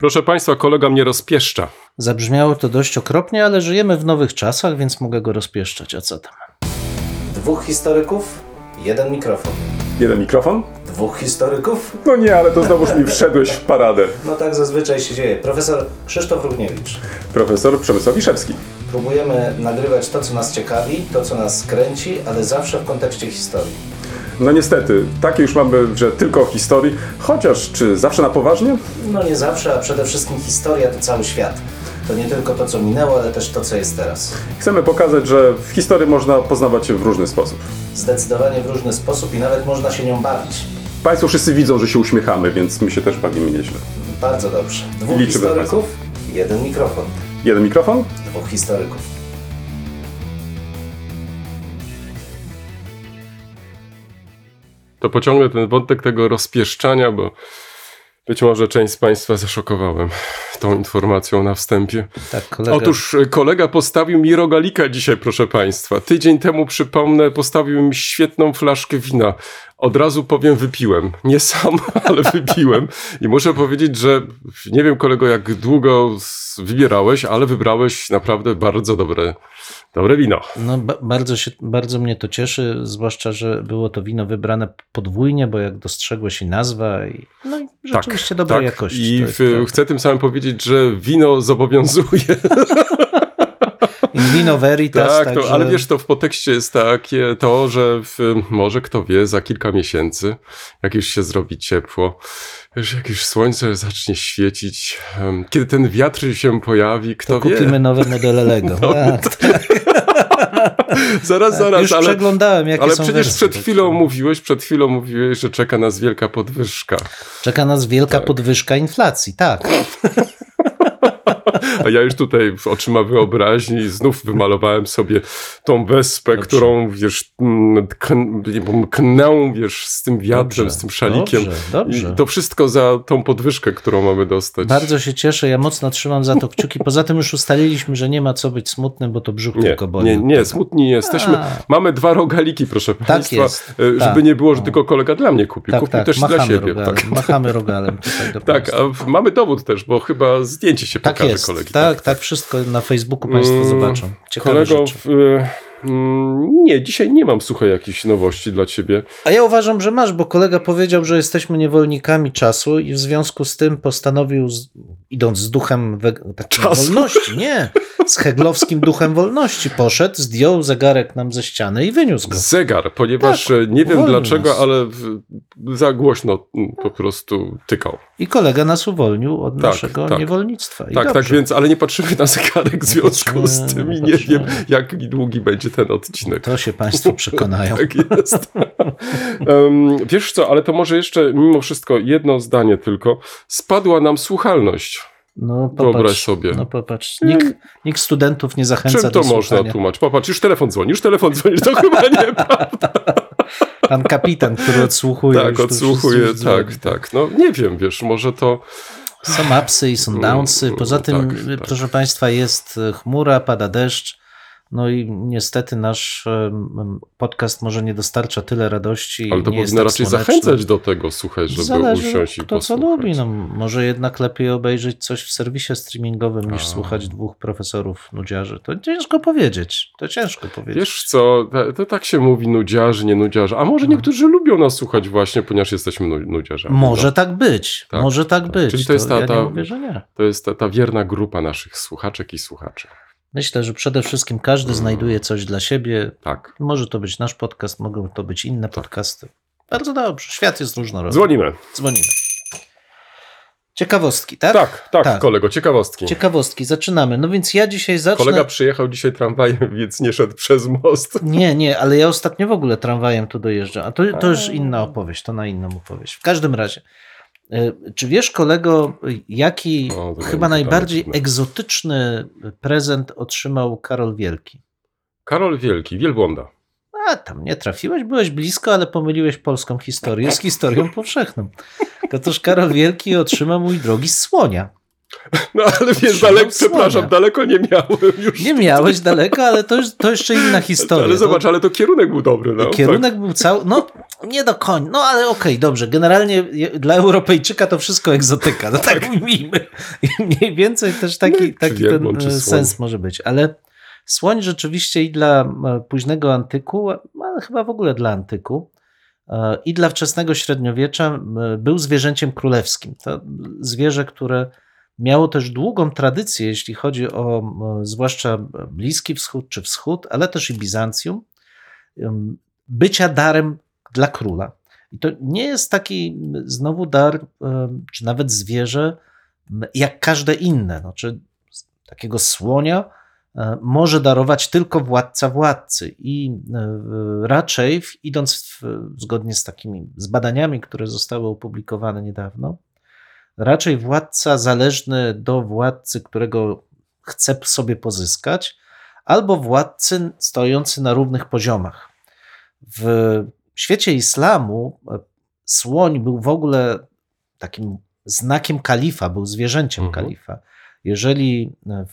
Proszę Państwa, kolega mnie rozpieszcza. Zabrzmiało to dość okropnie, ale żyjemy w nowych czasach, więc mogę go rozpieszczać. A co tam? Dwóch historyków, jeden mikrofon. Jeden mikrofon? Dwóch historyków? No nie, ale to znowuż mi wszedłeś w paradę. No tak zazwyczaj się dzieje. Profesor Krzysztof Równiewicz. Profesor Przemysław Wiszewski. Próbujemy nagrywać to, co nas ciekawi, to, co nas kręci, ale zawsze w kontekście historii. No niestety, takie już mamy, że tylko o historii, chociaż czy zawsze na poważnie? No nie zawsze, a przede wszystkim historia to cały świat. To nie tylko to, co minęło, ale też to, co jest teraz. Chcemy pokazać, że w historii można poznawać się w różny sposób. Zdecydowanie w różny sposób i nawet można się nią bawić. Państwo wszyscy widzą, że się uśmiechamy, więc my się też bawimy nieźle. Bardzo dobrze. Dwóch Liczymy historyków, jeden mikrofon. Jeden mikrofon? Dwóch historyków. To pociągnę ten wątek tego rozpieszczania, bo być może część z Państwa zaszokowałem tą informacją na wstępie. Tak, kolega... Otóż e, kolega postawił mi rogalika dzisiaj, proszę Państwa. Tydzień temu, przypomnę, postawił mi świetną flaszkę wina. Od razu powiem, wypiłem. Nie sam, ale wypiłem. I muszę powiedzieć, że nie wiem, kolego, jak długo wybierałeś, ale wybrałeś naprawdę bardzo dobre, dobre wino. No, ba bardzo, się, bardzo mnie to cieszy, zwłaszcza, że było to wino wybrane podwójnie, bo jak dostrzegłeś i nazwa, i, no i rzeczywiście tak, dobrej tak. jakości. I w, chcę tym samym powiedzieć, że wino zobowiązuje. In vino veritas. Tak, to, ale wiesz, to w podtekście jest takie to, że w, może kto wie, za kilka miesięcy, jak już się zrobi ciepło, wiesz, jak już słońce zacznie świecić, kiedy ten wiatr się pojawi, kto to wie. kupimy nowe modele Lego. No, tak. zaraz, zaraz. Już ale, przeglądałem, jakie Ale są przecież wersje, przed chwilą mówiłeś, przed chwilą mówiłeś, że czeka nas wielka podwyżka. Czeka nas wielka tak. podwyżka inflacji, tak. A ja już tutaj oczyma wyobraźni znów wymalowałem sobie tą wyspę, dobrze. którą, wiesz, mknę, wiesz, z tym wiatrem, dobrze, z tym szalikiem. Dobrze, dobrze. I to wszystko za tą podwyżkę, którą mamy dostać. Bardzo się cieszę, ja mocno trzymam za to kciuki. Poza tym już ustaliliśmy, że nie ma co być smutnym, bo to brzuch nie, tylko boli. Nie, nie, smutni nie jesteśmy. A. Mamy dwa rogaliki, proszę tak Państwa, jest. żeby tak. nie było, że tylko kolega dla mnie kupi. Tak, Kupił tak. też Machamy dla siebie. Rogalem. Tak. Machamy rogalem tutaj do Tak, a mamy dowód też, bo chyba zdjęcie się tak pokaże jest. kolegi. Tak, tak, wszystko na Facebooku Państwo mm, zobaczą. Ciekawe Kolego, w, mm, nie, dzisiaj nie mam słuchaj jakichś nowości dla ciebie. A ja uważam, że masz, bo kolega powiedział, że jesteśmy niewolnikami czasu i w związku z tym postanowił, idąc z duchem takiej wolności, nie, z heglowskim duchem wolności poszedł, zdjął zegarek nam ze ściany i wyniósł go. Zegar, ponieważ tak, nie wiem dlaczego, nas. ale w, za głośno po prostu tykał. I kolega nas uwolnił od tak, naszego tak. niewolnictwa. I tak, dobrze. tak, więc, ale nie patrzymy na zegarek w związku z tym i nie wiem, jak długi będzie ten odcinek. To się Państwo przekonają. tak jest. um, wiesz co, ale to może jeszcze mimo wszystko jedno zdanie tylko. Spadła nam słuchalność. No, popatrz, Wyobraź sobie. No popatrz, nikt, nikt studentów nie zachęca Czym to do można słuchania. tłumaczyć? Popatrz, już telefon dzwoni, już telefon dzwoni, to chyba nieprawda. Pan kapitan, który odsłuchuje. Tak, odsłuchuje, tak, tak. No nie wiem, wiesz, może to... Są upsy i są downsy. Poza tym, tak, proszę Państwa, jest chmura, pada deszcz. No i niestety nasz podcast może nie dostarcza tyle radości. Ale to powinno tak raczej słoneczny. zachęcać do tego, słuchaj, żeby Zależy, usiąść i kto co posłuchać. lubi. No, może jednak lepiej obejrzeć coś w serwisie streamingowym niż A. słuchać dwóch profesorów nudziarzy. To ciężko powiedzieć. To ciężko powiedzieć. Wiesz co, to, to tak się mówi nudziarzy, nie nudziarzy. A może No. niektórzy lubią nas słuchać właśnie, ponieważ jesteśmy nu- nudziarzami. Może no. tak być. Tak, może tak, tak. być. Czyli to jest ta- ta- mówię. To jest ta, ta wierna grupa naszych słuchaczek i słuchaczy. Myślę, że przede wszystkim każdy znajduje coś dla siebie. Tak. Może to być nasz podcast, mogą to być inne podcasty. Bardzo dobrze. Świat jest różnorodny. Dzwonimy. Dzwonimy. Ciekawostki, tak? Tak, tak, Tak. kolego, ciekawostki. Ciekawostki, zaczynamy. No więc ja dzisiaj zacznę. Kolega przyjechał dzisiaj tramwajem, więc nie szedł przez most. Nie, nie, ale ja ostatnio w ogóle tramwajem tu dojeżdżam. A to, to już inna opowieść, to na inną opowieść. W każdym razie, czy wiesz, kolego, jaki O, chyba najbardziej egzotyczny prezent otrzymał Karol Wielki? Karol Wielki, wielbłąda. A tam nie trafiłeś, byłeś blisko, ale pomyliłeś polską historię z historią powszechną. Otóż Karol Wielki otrzymał mój drogi słonia. No ale wiesz, daleko, przepraszam, daleko nie miałem już. Nie miałeś daleko, ale to, to jeszcze inna historia. Ale zobacz, to, ale to kierunek był dobry. No, kierunek tak. był cały, no nie do końca, no ale okej, okay, dobrze. Generalnie dla Europejczyka to wszystko egzotyka, no tak, tak mówimy. Mniej więcej też taki, no, taki ten e, sens może być, ale słoń rzeczywiście i dla e, późnego antyku, ale chyba w ogóle dla antyku, e, i dla wczesnego średniowiecza był zwierzęciem królewskim. To zwierzę, które miało też długą tradycję, jeśli chodzi o zwłaszcza Bliski Wschód czy Wschód, ale też i Bizancjum, bycia darem dla króla. I to nie jest taki znowu dar, czy nawet zwierzę, jak każde inne. Znaczy, takiego słonia e, może darować tylko władca władcy. I e, raczej, idąc w, zgodnie z takimi z badaniami, które zostały opublikowane niedawno, raczej władca zależny do władcy, którego chce sobie pozyskać, albo władcy stojący na równych poziomach. W świecie islamu e, słoń był w ogóle takim znakiem kalifa, był zwierzęciem mhm. kalifa. Jeżeli e,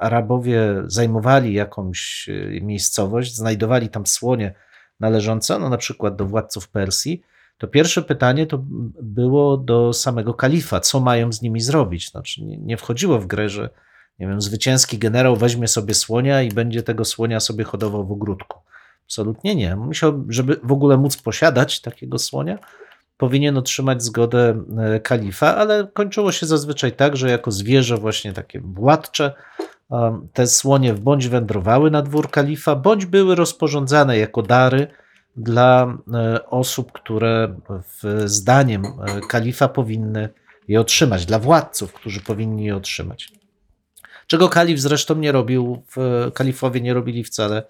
Arabowie zajmowali jakąś e, miejscowość, znajdowali tam słonie należące, no na przykład do władców Persji, to pierwsze pytanie to było do samego kalifa, co mają z nimi zrobić. Znaczy nie, nie wchodziło w grę, że nie wiem, zwycięski generał weźmie sobie słonia i będzie tego słonia sobie hodował w ogródku. Absolutnie nie. Musiał, żeby w ogóle móc posiadać takiego słonia, powinien otrzymać zgodę e, kalifa, ale kończyło się zazwyczaj tak, że jako zwierzę właśnie takie władcze te słonie bądź wędrowały na dwór kalifa, bądź były rozporządzane jako dary dla e, osób, które w, zdaniem e, kalifa powinny je otrzymać, dla władców, którzy powinni je otrzymać. Czego kalif zresztą nie robił, kalifowie nie robili wcale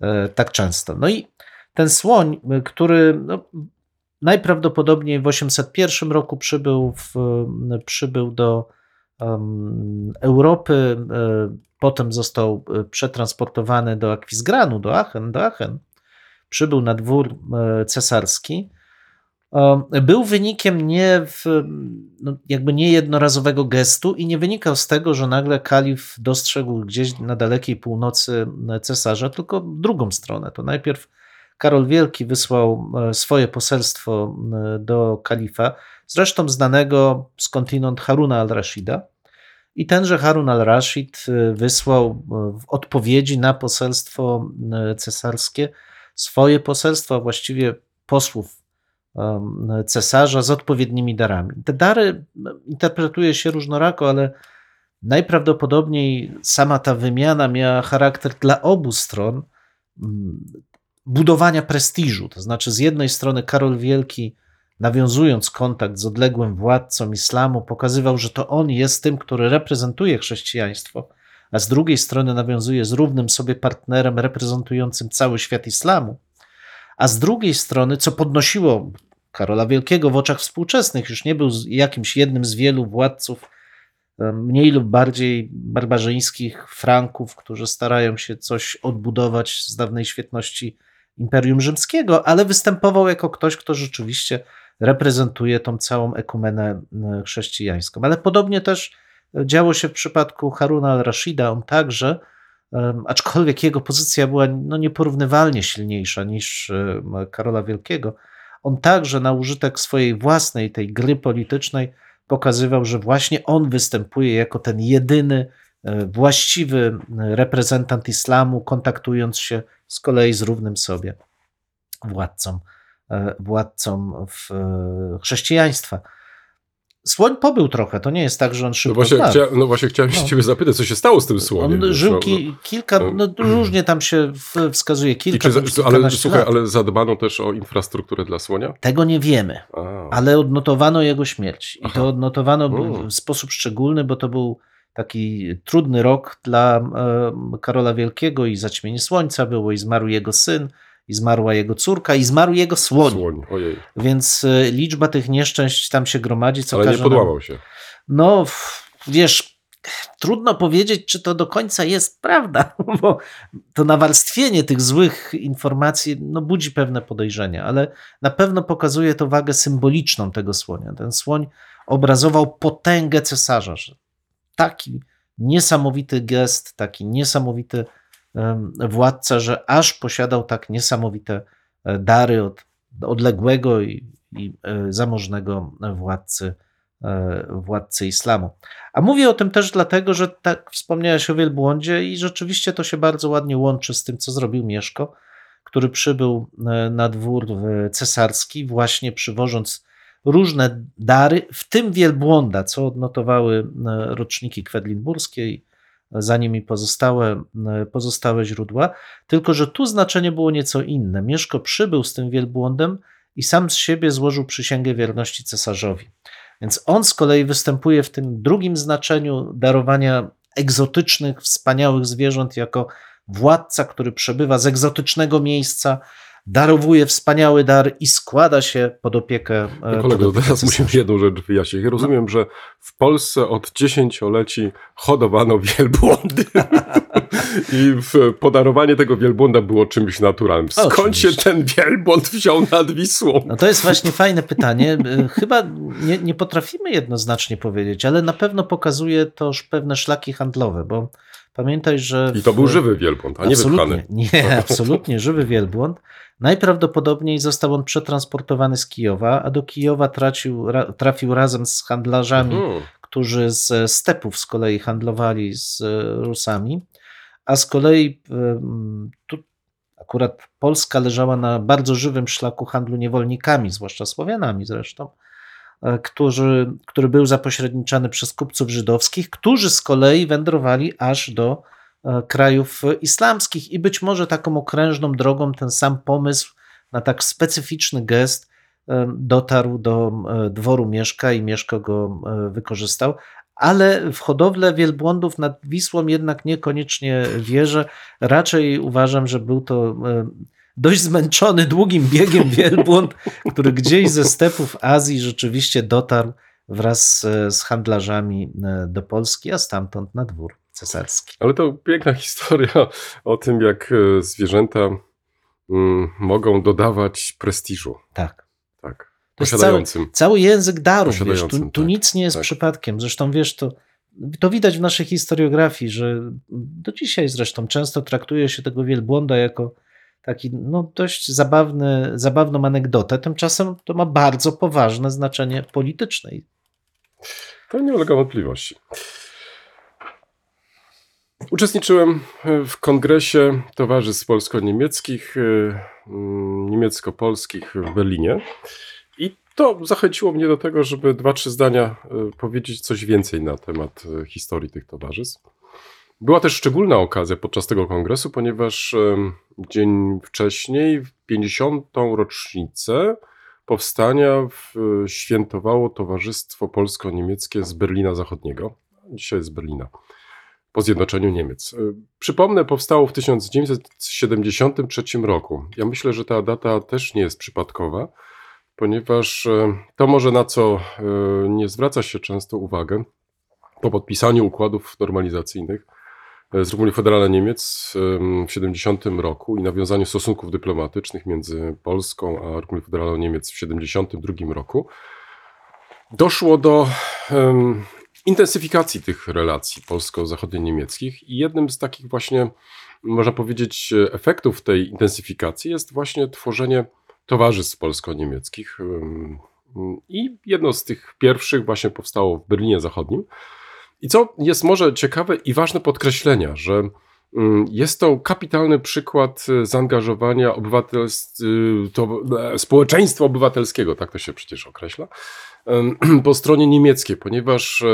e, tak często. No i ten słoń, który no, najprawdopodobniej w 801 roku przybył, w, przybył do um, Europy, potem został przetransportowany do Akwizgranu, do Aachen, do Aachen przybył na dwór e, cesarski, był wynikiem nie w, no jakby nie jednorazowego gestu i nie wynikał z tego, że nagle kalif dostrzegł gdzieś na dalekiej północy cesarza, tylko drugą stronę. To najpierw Karol Wielki wysłał e, swoje poselstwo e, do kalifa, zresztą znanego skądinąd Haruna al-Rashida. I tenże Harun al-Rashid wysłał w odpowiedzi na poselstwo cesarskie swoje poselstwa, właściwie posłów cesarza z odpowiednimi darami. Te dary interpretuje się różnorako, ale najprawdopodobniej sama ta wymiana miała charakter dla obu stron budowania prestiżu. To znaczy, z jednej strony Karol Wielki, nawiązując kontakt z odległym władcą islamu, pokazywał, że to on jest tym, który reprezentuje chrześcijaństwo a z drugiej strony nawiązuje z równym sobie partnerem reprezentującym cały świat islamu, a z drugiej strony, co podnosiło Karola Wielkiego w oczach współczesnych, już nie był jakimś jednym z wielu władców e, mniej lub bardziej barbarzyńskich Franków, którzy starają się coś odbudować z dawnej świetności Imperium Rzymskiego, ale występował jako ktoś, kto rzeczywiście reprezentuje tą całą ekumenę e, chrześcijańską. Ale podobnie też Działo się w przypadku Haruna al-Rashida, on także, aczkolwiek jego pozycja była no, nieporównywalnie silniejsza niż Karola Wielkiego, on także na użytek swojej własnej tej gry politycznej pokazywał, że właśnie on występuje jako ten jedyny e, właściwy reprezentant islamu, kontaktując się z kolei z równym sobie władcą, e, władcą w e, chrześcijaństwa. Słoń pobył trochę, to nie jest tak, że on szybko No właśnie, chcia, no właśnie chciałem się no. ciebie zapytać, co się stało z tym słoniem. On żył ki, kilka, no, no, różnie tam się wskazuje, kilka, czy, Ale słuchaj, lat. ale zadbano też o infrastrukturę dla słonia? Tego nie wiemy, A. ale odnotowano jego śmierć. I Aha. to odnotowano w sposób szczególny, bo to był taki trudny rok dla Karola Wielkiego i zaćmienie słońca było i zmarł jego syn i zmarła jego córka, i zmarł jego słoń. słoń ojej. Więc e, liczba tych nieszczęść tam się gromadzi. Co Ale nie podłamał nam... się. No, wiesz, trudno powiedzieć, czy to do końca jest prawda, bo to nawarstwienie tych złych informacji no, budzi pewne podejrzenia, ale na pewno pokazuje to wagę symboliczną tego słonia. Ten słoń obrazował potęgę cesarza, że taki niesamowity gest, taki niesamowity władca, że aż posiadał tak niesamowite e, dary od odległego i, i e, zamożnego władcy, e, władcy islamu. A mówię o tym też dlatego, że tak wspomniałeś o wielbłądzie i rzeczywiście to się bardzo ładnie łączy z tym, co zrobił Mieszko, który przybył na dwór cesarski, właśnie przywożąc różne dary, w tym wielbłąda, co odnotowały roczniki kwedlinburskie i za nimi pozostałe, pozostałe źródła, tylko że tu znaczenie było nieco inne. Mieszko przybył z tym wielbłądem i sam z siebie złożył przysięgę wierności cesarzowi. Więc on z kolei występuje w tym drugim znaczeniu darowania egzotycznych, wspaniałych zwierząt jako władca, który przebywa z egzotycznego miejsca, darowuje wspaniały dar i składa się pod opiekę. No kolego, teraz musimy jedną rzecz wyjaśnić. Ja rozumiem, że w Polsce od dziesięcioleci hodowano wielbłądy i podarowanie tego wielbłąda było czymś naturalnym. Skąd Oczywiście. się ten wielbłąd wziął nad Wisłą? No to jest właśnie fajne pytanie. E, chyba nie, nie potrafimy jednoznacznie powiedzieć, ale na pewno pokazuje to pewne szlaki handlowe, bo Pamiętaj, że. I to był żywy wielbłąd, a nie wypchany. Nie, absolutnie żywy wielbłąd. Najprawdopodobniej został on przetransportowany z Kijowa, a do Kijowa tracił, trafił razem z handlarzami, mhm. którzy z stepów z kolei handlowali z Rusami. A z kolei tu akurat Polska leżała na bardzo żywym szlaku handlu niewolnikami, zwłaszcza Słowianami zresztą. E, którzy, który był zapośredniczany przez kupców żydowskich, którzy z kolei wędrowali aż do e, krajów islamskich i być może taką okrężną drogą ten sam pomysł na tak specyficzny gest e, dotarł do dworu Mieszka i Mieszko go wykorzystał, ale w hodowlę wielbłądów nad Wisłą jednak niekoniecznie wierzę. Raczej uważam, że był to dość zmęczony długim biegiem wielbłąd, który gdzieś ze stepów Azji rzeczywiście dotarł wraz z handlarzami e, do Polski, a stamtąd na dwór cesarski. Ale to piękna historia o tym, jak e, zwierzęta mm, mogą dodawać prestiżu. Tak. Tak. To jest cały, cały język darów, wiesz, tu, tu tak, nic nie jest tak. przypadkiem. Zresztą wiesz, to, to widać w naszej historiografii, że do dzisiaj zresztą często traktuje się tego wielbłąda jako taki no, dość zabawny, zabawną anegdotę. Tymczasem to ma bardzo poważne znaczenie polityczne. To nie ulega wątpliwości. Uczestniczyłem w kongresie towarzystw polsko-niemieckich, y, niemiecko-polskich w Berlinie. I to zachęciło mnie do tego, żeby dwa, trzy zdania y, powiedzieć coś więcej na temat y, historii tych towarzystw. Była też szczególna okazja podczas tego kongresu, ponieważ dzień wcześniej, w 50. rocznicę powstania, świętowało Towarzystwo Polsko-Niemieckie z Berlina Zachodniego. Dzisiaj jest Berlina. Po zjednoczeniu Niemiec. E, przypomnę, powstało w 1973 roku. Ja myślę, że ta data też nie jest przypadkowa, ponieważ e, to może na co e, nie zwraca się często uwagę po podpisaniu układów normalizacyjnych z Republiki Federalnej Niemiec w 70 roku i nawiązaniu stosunków dyplomatycznych między Polską a Republiką Federalną Niemiec w 72 roku, doszło do um, intensyfikacji tych relacji polsko-zachodnio-niemieckich i jednym z takich właśnie, można powiedzieć, efektów tej intensyfikacji jest właśnie tworzenie towarzystw polsko-niemieckich. I jedno z tych pierwszych właśnie powstało w Berlinie Zachodnim. I co jest może ciekawe i ważne podkreślenia, że jest to kapitalny przykład e, zaangażowania e, to, e, społeczeństwa obywatelskiego, tak to się przecież określa, po stronie niemieckiej, ponieważ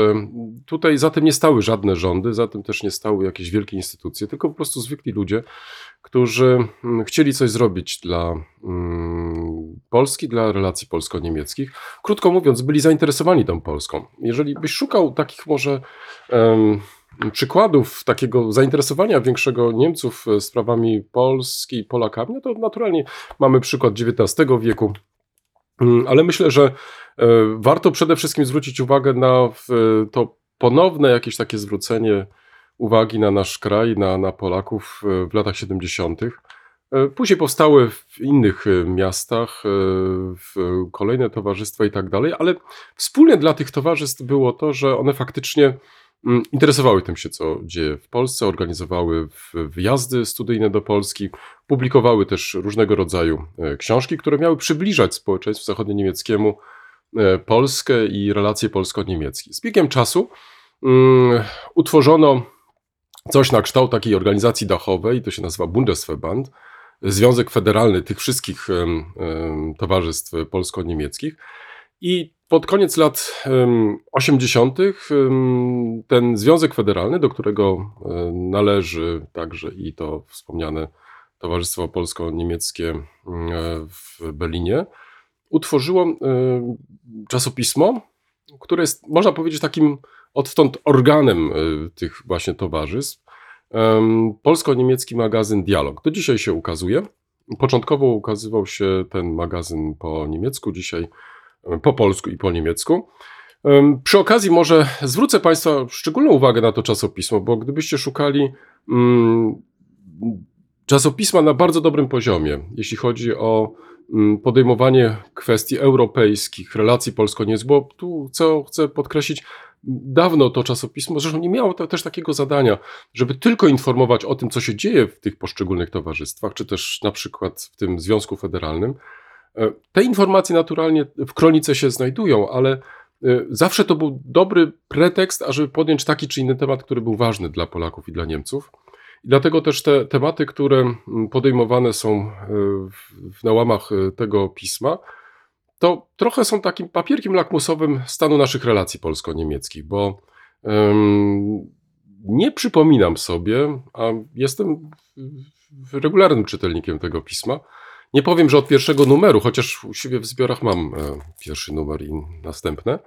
tutaj za tym nie stały żadne rządy, za tym też nie stały jakieś wielkie instytucje, tylko po prostu zwykli ludzie, którzy mm, chcieli coś zrobić dla mm, Polski, dla relacji polsko-niemieckich. Krótko mówiąc, byli zainteresowani tą Polską. Jeżeli byś szukał takich może przykładów takiego zainteresowania większego Niemców e, sprawami Polski i Polakami, no to naturalnie mamy przykład XIX wieku, mm, ale myślę, że e, warto przede wszystkim zwrócić uwagę na to ponowne jakieś takie zwrócenie uwagi na nasz kraj, na, na Polaków e, w latach 70. E, później powstały w innych e, miastach kolejne towarzystwa i tak dalej, ale wspólnie dla tych towarzystw było to, że one faktycznie interesowały tym się, co dzieje w Polsce, organizowały wyjazdy studyjne do Polski, publikowały też różnego rodzaju e, książki, które miały przybliżać społeczeństwu zachodnio-niemieckiemu e, Polskę i relacje polsko-niemieckie. Z biegiem czasu um, utworzono coś na kształt takiej organizacji dachowej, to się nazywa Bundesverband, Związek Federalny tych wszystkich um, towarzystw polsko-niemieckich. I pod koniec lat 80. ten Związek Federalny, do którego e, należy także i to wspomniane Towarzystwo Polsko-Niemieckie e, w Berlinie, utworzyło e, czasopismo, które jest, można powiedzieć, takim odtąd organem tych właśnie towarzystw. Polsko-niemiecki magazyn Dialog. Do dzisiaj się ukazuje. Początkowo ukazywał się ten magazyn po niemiecku, dzisiaj po polsku i po niemiecku. Przy okazji może zwrócę Państwa szczególną uwagę na to czasopismo, bo gdybyście szukali mm, czasopisma na bardzo dobrym poziomie, jeśli chodzi o mm, podejmowanie kwestii europejskich, relacji polsko-niemieckich, bo tu co chcę podkreślić, dawno to czasopismo, zresztą nie miało też takiego zadania, żeby tylko informować o tym, co się dzieje w tych poszczególnych towarzystwach, czy też na przykład w tym Związku Federalnym, te informacje naturalnie w kronice się znajdują, ale e, zawsze to był dobry pretekst, ażeby podjąć taki czy inny temat, który był ważny dla Polaków i dla Niemców. I dlatego też te tematy, które podejmowane są e, w, na łamach tego pisma, to trochę są takim papierkiem lakmusowym stanu naszych relacji polsko-niemieckich, bo nie przypominam sobie, a jestem regularnym czytelnikiem tego pisma, nie powiem, że od pierwszego numeru, chociaż u siebie w zbiorach mam e, pierwszy numer i następne,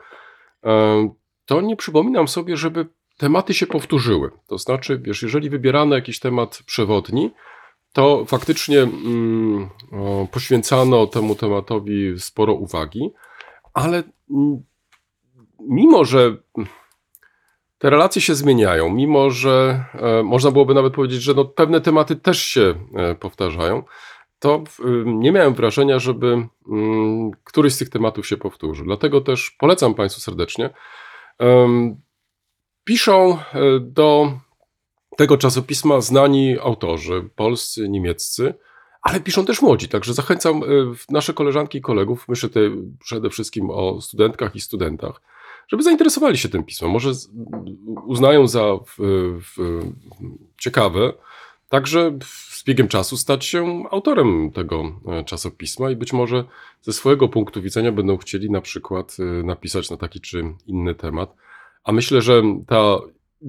e, to nie przypominam sobie, żeby tematy się powtórzyły. To znaczy, wiesz, jeżeli wybierano jakiś temat przewodni, to faktycznie mm, o, poświęcano temu tematowi sporo uwagi, ale mm, mimo, że te relacje się zmieniają, mimo że e, można byłoby nawet powiedzieć, że no, pewne tematy też się e, powtarzają, to nie miałem wrażenia, żeby któryś z tych tematów się powtórzył. Dlatego też polecam Państwu serdecznie. Piszą e, do tego czasopisma znani autorzy, polscy, niemieccy, ale piszą też młodzi, także zachęcam e, nasze koleżanki i kolegów, myślę tutaj przede wszystkim o studentkach i studentach, żeby zainteresowali się tym pismem. Może uznają za ciekawe, także z biegiem czasu stać się autorem tego e, czasopisma i być może ze swojego punktu widzenia będą chcieli na przykład e, napisać na taki czy inny temat. A myślę, że ta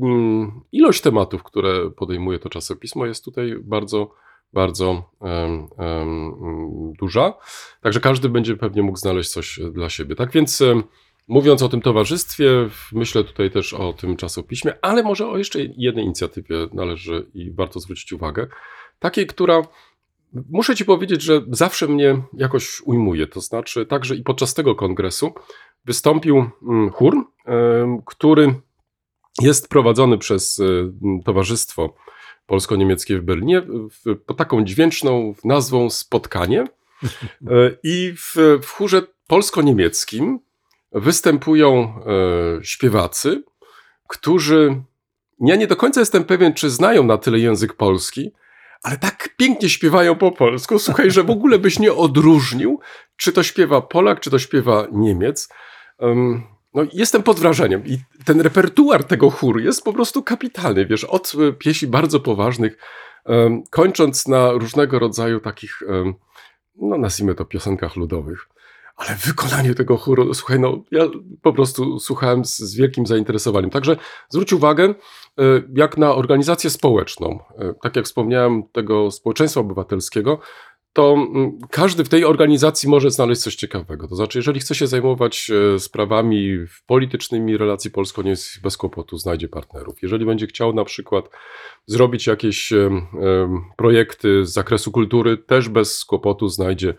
mm, ilość tematów, które podejmuje to czasopismo, jest tutaj bardzo, bardzo um, um, duża. Także każdy będzie pewnie mógł znaleźć coś dla siebie. Tak więc. Mówiąc o tym towarzystwie, myślę tutaj też o tym czasopiśmie, ale może o jeszcze jednej inicjatywie należy i warto zwrócić uwagę. Takiej, która muszę Ci powiedzieć, że zawsze mnie jakoś ujmuje. To znaczy, także i podczas tego kongresu wystąpił mm, chór, który jest prowadzony przez e, Towarzystwo Polsko-Niemieckie w Berlinie pod taką dźwięczną nazwą Spotkanie. E, I w, w chórze polsko-niemieckim występują e, śpiewacy, którzy ja nie do końca jestem pewien, czy znają na tyle język polski, ale tak pięknie śpiewają po polsku, słuchaj, że w ogóle byś nie odróżnił, czy to śpiewa Polak, czy to śpiewa Niemiec. Um, no, jestem pod wrażeniem i ten repertuar tego chóru jest po prostu kapitalny, wiesz, od e, pieśni bardzo poważnych, um, kończąc na różnego rodzaju takich, um, no nazwijmy to piosenkach ludowych. Ale wykonanie tego chóru, słuchaj, no ja po prostu słuchałem z, z wielkim zainteresowaniem. Także zwróć uwagę, e, jak na organizację społeczną, e, tak jak wspomniałem, tego społeczeństwa obywatelskiego, to mm, każdy w tej organizacji może znaleźć coś ciekawego. To znaczy, jeżeli chce się zajmować e, sprawami politycznymi relacji polsko-niemieckich, bez kłopotu znajdzie partnerów. Jeżeli będzie chciał na przykład zrobić jakieś projekty z zakresu kultury, też bez kłopotu znajdzie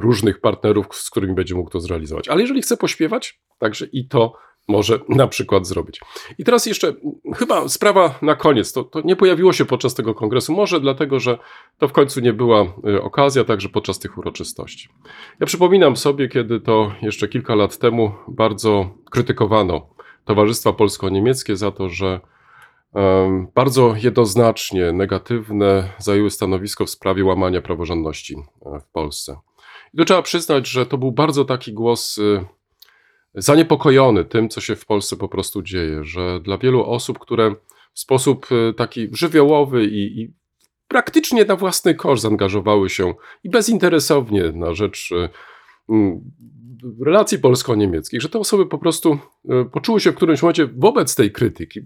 różnych partnerów, z którymi będzie mógł to zrealizować. Ale jeżeli chce pośpiewać, także i to może na przykład zrobić. I teraz jeszcze chyba sprawa na koniec. To, to, nie pojawiło się podczas tego kongresu, może dlatego, że to w końcu nie była y, okazja, także podczas tych uroczystości. Ja przypominam sobie, kiedy to jeszcze kilka lat temu bardzo krytykowano Towarzystwa Polsko-Niemieckie za to, że bardzo jednoznacznie negatywne zajęły stanowisko w sprawie łamania praworządności e, w Polsce. I tu trzeba przyznać, że to był bardzo taki głos y, zaniepokojony tym, co się w Polsce po prostu dzieje, że dla wielu osób, które w sposób y, taki żywiołowy i, i praktycznie na własny koszt zaangażowały się i bezinteresownie na rzecz mm, relacji polsko-niemieckich, że te osoby po prostu poczuły się w którymś momencie wobec tej krytyki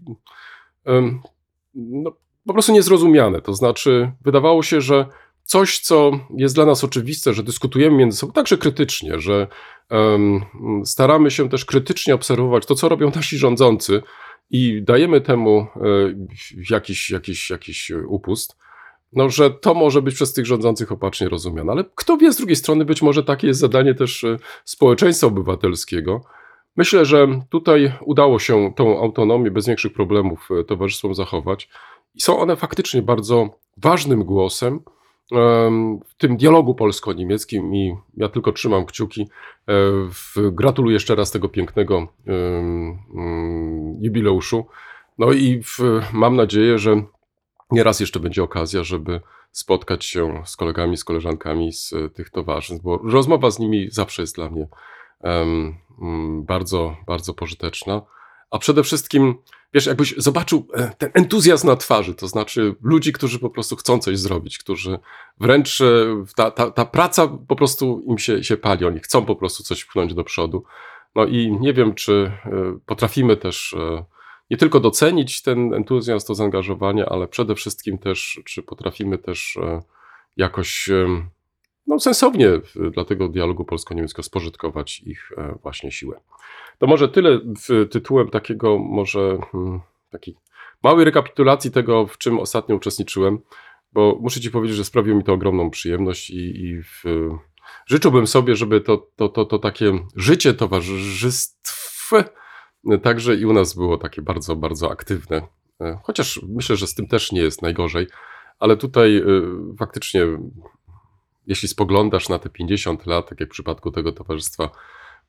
no, po prostu niezrozumiane. To znaczy, wydawało się, że coś, co jest dla nas oczywiste, że dyskutujemy między sobą także krytycznie, że um, staramy się też krytycznie obserwować to, co robią nasi rządzący i dajemy temu e, jakiś, jakiś, jakiś upust, no, że to może być przez tych rządzących opacznie rozumiane. Ale kto wie, z drugiej strony, być może takie jest zadanie też e, społeczeństwa obywatelskiego. Myślę, że tutaj udało się tą autonomię bez większych problemów e, towarzystwom zachować i są one faktycznie bardzo ważnym głosem w tym dialogu polsko-niemieckim i ja tylko trzymam kciuki. E, gratuluję jeszcze raz tego pięknego jubileuszu. No i mam nadzieję, że nieraz jeszcze będzie okazja, żeby spotkać się z kolegami, z koleżankami z e, tych towarzystw, bo rozmowa z nimi zawsze jest dla mnie bardzo, bardzo pożyteczna. A przede wszystkim wiesz, jakbyś zobaczył e, ten entuzjazm na twarzy, to znaczy ludzi, którzy po prostu chcą coś zrobić, którzy wręcz e, ta, ta, ta praca po prostu im się, się pali, oni chcą po prostu coś pchnąć do przodu. No i nie wiem, czy e, potrafimy też nie tylko docenić ten entuzjazm, to zaangażowanie, ale przede wszystkim też, czy potrafimy też jakoś no, sensownie dla tego dialogu polsko-niemieckiego spożytkować ich właśnie siłę. To może tyle tytułem takiego, może hmm, takiej małej rekapitulacji tego, w czym ostatnio uczestniczyłem, bo muszę Ci powiedzieć, że sprawiło mi to ogromną przyjemność i, i w, życzyłbym sobie, żeby to, to, to, to takie życie towarzystw także i u nas było takie bardzo, bardzo aktywne. Chociaż myślę, że z tym też nie jest najgorzej, ale tutaj y, faktycznie, jeśli spoglądasz na te 50 lat, tak jak w przypadku tego towarzystwa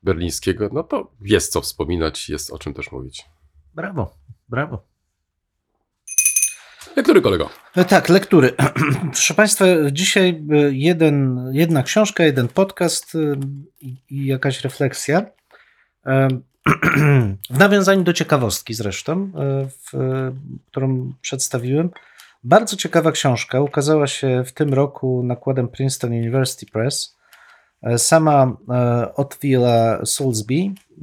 berlińskiego, no to jest co wspominać, jest o czym też mówić. Brawo, brawo. Lektury, kolego. E, tak, lektury. Proszę Państwa, dzisiaj e, jeden, jedna książka, jeden podcast e, i, i jakaś refleksja. W nawiązaniu do ciekawostki zresztą, w, którą przedstawiłem. Bardzo ciekawa książka. Ukazała się w tym roku nakładem Princeton University Press. E, sama e, Ottwila Soulsby,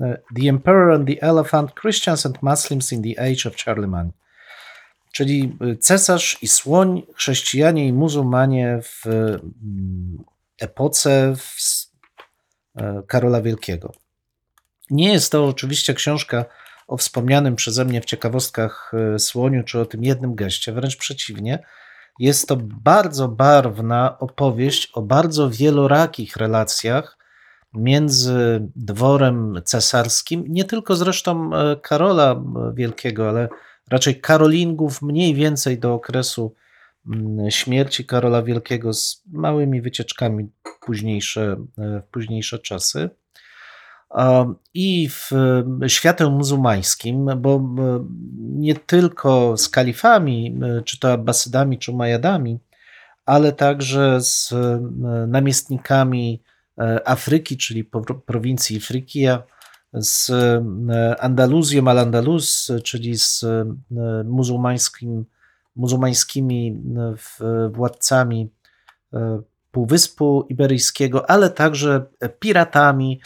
e, The Emperor and the Elephant, Christians and Muslims in the Age of Charlemagne. Czyli cesarz i słoń, chrześcijanie i muzułmanie w mm, epoce Karola Wielkiego. Nie jest to oczywiście książka o wspomnianym przeze mnie w ciekawostkach słoniu, czy o tym jednym geście, wręcz przeciwnie – jest to bardzo barwna opowieść o bardzo wielorakich relacjach między dworem cesarskim, nie tylko zresztą e, Karola Wielkiego, ale raczej Karolingów mniej więcej do okresu śmierci Karola Wielkiego z małymi wycieczkami późniejsze, e, w późniejsze czasy i w światem muzułmańskim, bo nie tylko z kalifami, czy to Abbasydami, czy Majadami, ale także z namiestnikami e, Afryki, czyli prowincji Frykia, z Andaluzją al-Andalus, czyli z muzułmańskim, muzułmańskimi władcami e, Półwyspu Iberyjskiego, ale także piratami,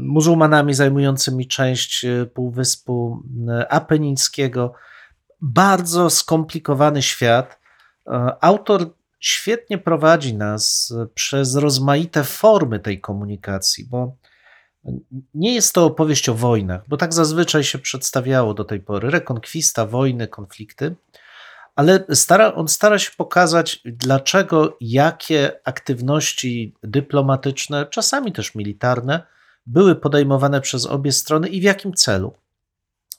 muzułmanami zajmującymi część e, Półwyspu e, Apenińskiego. Bardzo skomplikowany świat. E, autor świetnie prowadzi nas przez rozmaite formy tej komunikacji, bo nie jest to opowieść o wojnach, bo tak zazwyczaj się przedstawiało do tej pory. Rekonkwista, wojny, konflikty ale stara, on stara się pokazać, dlaczego jakie aktywności dyplomatyczne, czasami też militarne, były podejmowane przez obie strony i w jakim celu.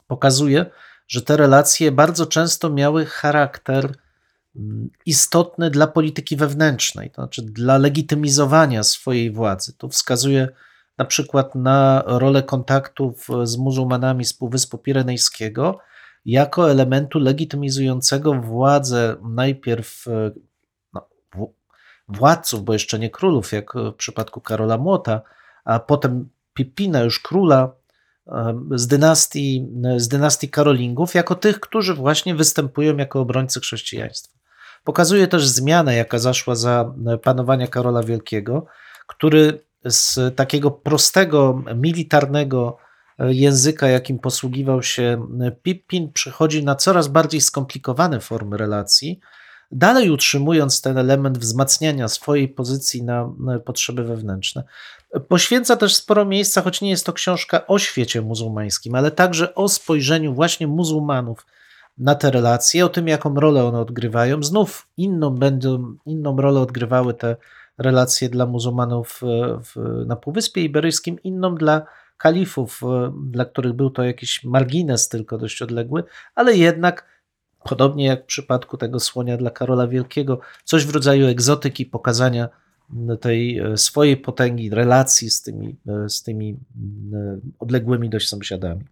Pokazuje, że te relacje bardzo często miały charakter mm, istotny dla polityki wewnętrznej, to znaczy dla legitymizowania swojej władzy. Tu wskazuje na przykład na rolę kontaktów z muzułmanami z Półwyspu Pirenejskiego jako elementu legitymizującego władzę najpierw no, władców, bo jeszcze nie królów, jak w przypadku Karola Młota, a potem Pipina, już króla z dynastii, z dynastii Karolingów, jako tych, którzy właśnie występują jako obrońcy chrześcijaństwa. Pokazuje też zmianę, jaka zaszła za panowania Karola Wielkiego, który z takiego prostego, militarnego języka, jakim posługiwał się Pippin, przechodzi na coraz bardziej skomplikowane formy relacji, dalej utrzymując ten element wzmacniania swojej pozycji na potrzeby wewnętrzne. Poświęca też sporo miejsca, choć nie jest to książka o świecie muzułmańskim, ale także o spojrzeniu właśnie muzułmanów na te relacje, o tym, jaką rolę one odgrywają. Znów inną, będą, inną rolę odgrywały te relacje dla muzułmanów w, na Półwyspie Iberyjskim, inną dla kalifów, dla których był to jakiś margines tylko dość odległy, ale jednak podobnie jak w przypadku tego słonia dla Karola Wielkiego, coś w rodzaju egzotyki, pokazania tej e, swojej potęgi, relacji z tymi, e, z tymi e, odległymi dość sąsiadami.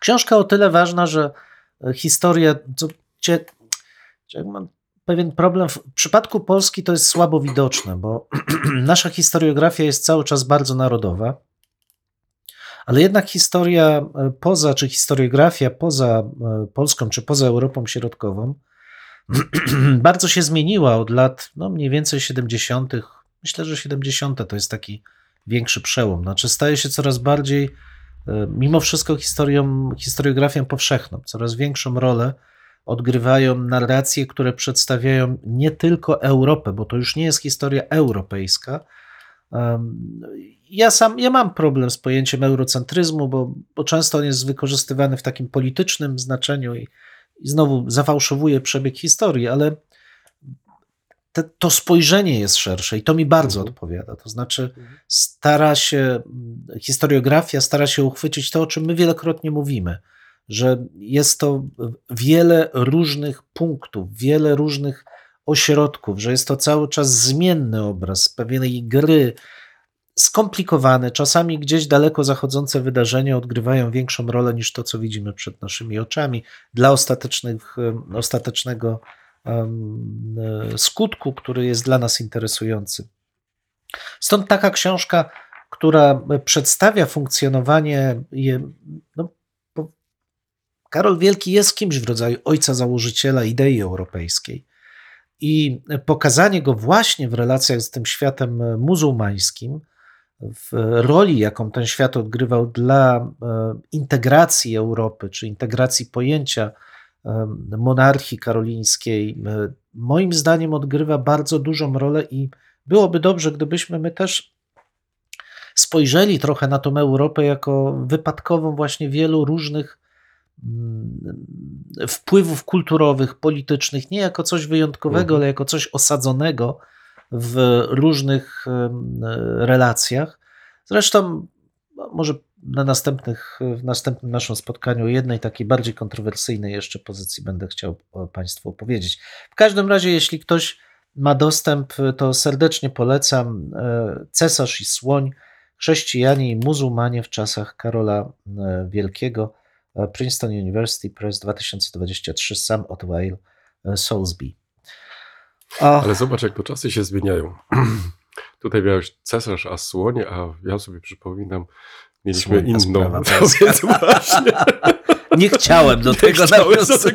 Książka o tyle ważna, że historia, co cię, mam pewien problem. W przypadku Polski to jest słabo widoczne, bo nasza historiografia jest cały czas bardzo narodowa, ale jednak historia poza, czy historiografia poza Polską, czy poza Europą Środkową, bardzo się zmieniła od lat no mniej więcej 70. Myślę, że 70. to jest taki większy przełom. Znaczy staje się coraz bardziej, e, mimo wszystko, historią, historiografią powszechną. Coraz większą rolę odgrywają narracje, które przedstawiają nie tylko Europę, bo to już nie jest historia europejska. Ja sam ja mam problem z pojęciem eurocentryzmu, bo, bo często on jest wykorzystywany w takim politycznym znaczeniu i i znowu zafałszowuje przebieg historii, ale te, to spojrzenie jest szersze i to mi bardzo mhm. odpowiada. To znaczy, mhm. stara się, historiografia stara się uchwycić to, o czym my wielokrotnie mówimy, że jest to wiele różnych punktów, wiele różnych ośrodków, że jest to cały czas zmienny obraz pewnej gry, skomplikowane, czasami gdzieś daleko zachodzące wydarzenia odgrywają większą rolę niż to, co widzimy przed naszymi oczami dla ostatecznych, ostatecznego skutku, który jest dla nas interesujący. Stąd taka książka, która przedstawia funkcjonowanie. No, Karol Wielki jest kimś w rodzaju ojca założyciela idei europejskiej. I pokazanie go właśnie w relacjach z tym światem muzułmańskim, w roli, jaką ten świat odgrywał dla e, integracji Europy, czy integracji pojęcia e, monarchii karolińskiej, e, moim zdaniem odgrywa bardzo dużą rolę i byłoby dobrze, gdybyśmy my też spojrzeli trochę na tą Europę jako wypadkową właśnie wielu różnych wpływów kulturowych, politycznych, nie jako coś wyjątkowego, mhm. ale jako coś osadzonego w różnych relacjach. Zresztą no, może na następnych, w następnym naszym spotkaniu o jednej takiej bardziej kontrowersyjnej jeszcze pozycji będę chciał Państwu opowiedzieć. W każdym razie, jeśli ktoś ma dostęp, to serdecznie polecam e, Cesarz i Słoń, chrześcijanie i muzułmanie w czasach Karola e, Wielkiego, Princeton University Press 2023, Sam Otwale, Soulsby. Ale zobacz, jak to czasy się zmieniają. Tutaj miałeś cesarz, a słonie, a ja sobie przypominam, mieliśmy Słońka inną. Więc właśnie. Nie chciałem do tego nawiązać.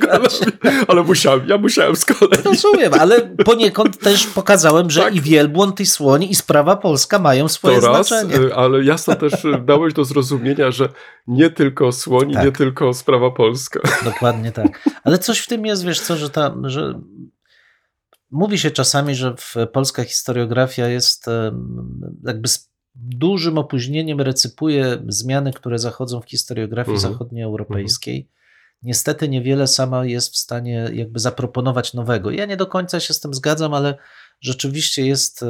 ale musiałem, ja musiałem z kolei. Rozumiem, ale poniekąd też pokazałem, że tak. i wielbłąd, i słoń, i sprawa polska mają swoje to raz, znaczenie. Y, ale jasno też y, dałeś do zrozumienia, że nie tylko słoń, tak. nie tylko sprawa polska. Dokładnie tak. Ale coś w tym jest, wiesz co, że, ta, że Mówi się czasami, że polska historiografia jest jakby dużym opóźnieniem recypuje zmiany, które zachodzą w historiografii mhm. zachodnioeuropejskiej. Mhm. Niestety niewiele sama jest w stanie jakby zaproponować nowego. Ja nie do końca się z tym zgadzam, ale rzeczywiście jest,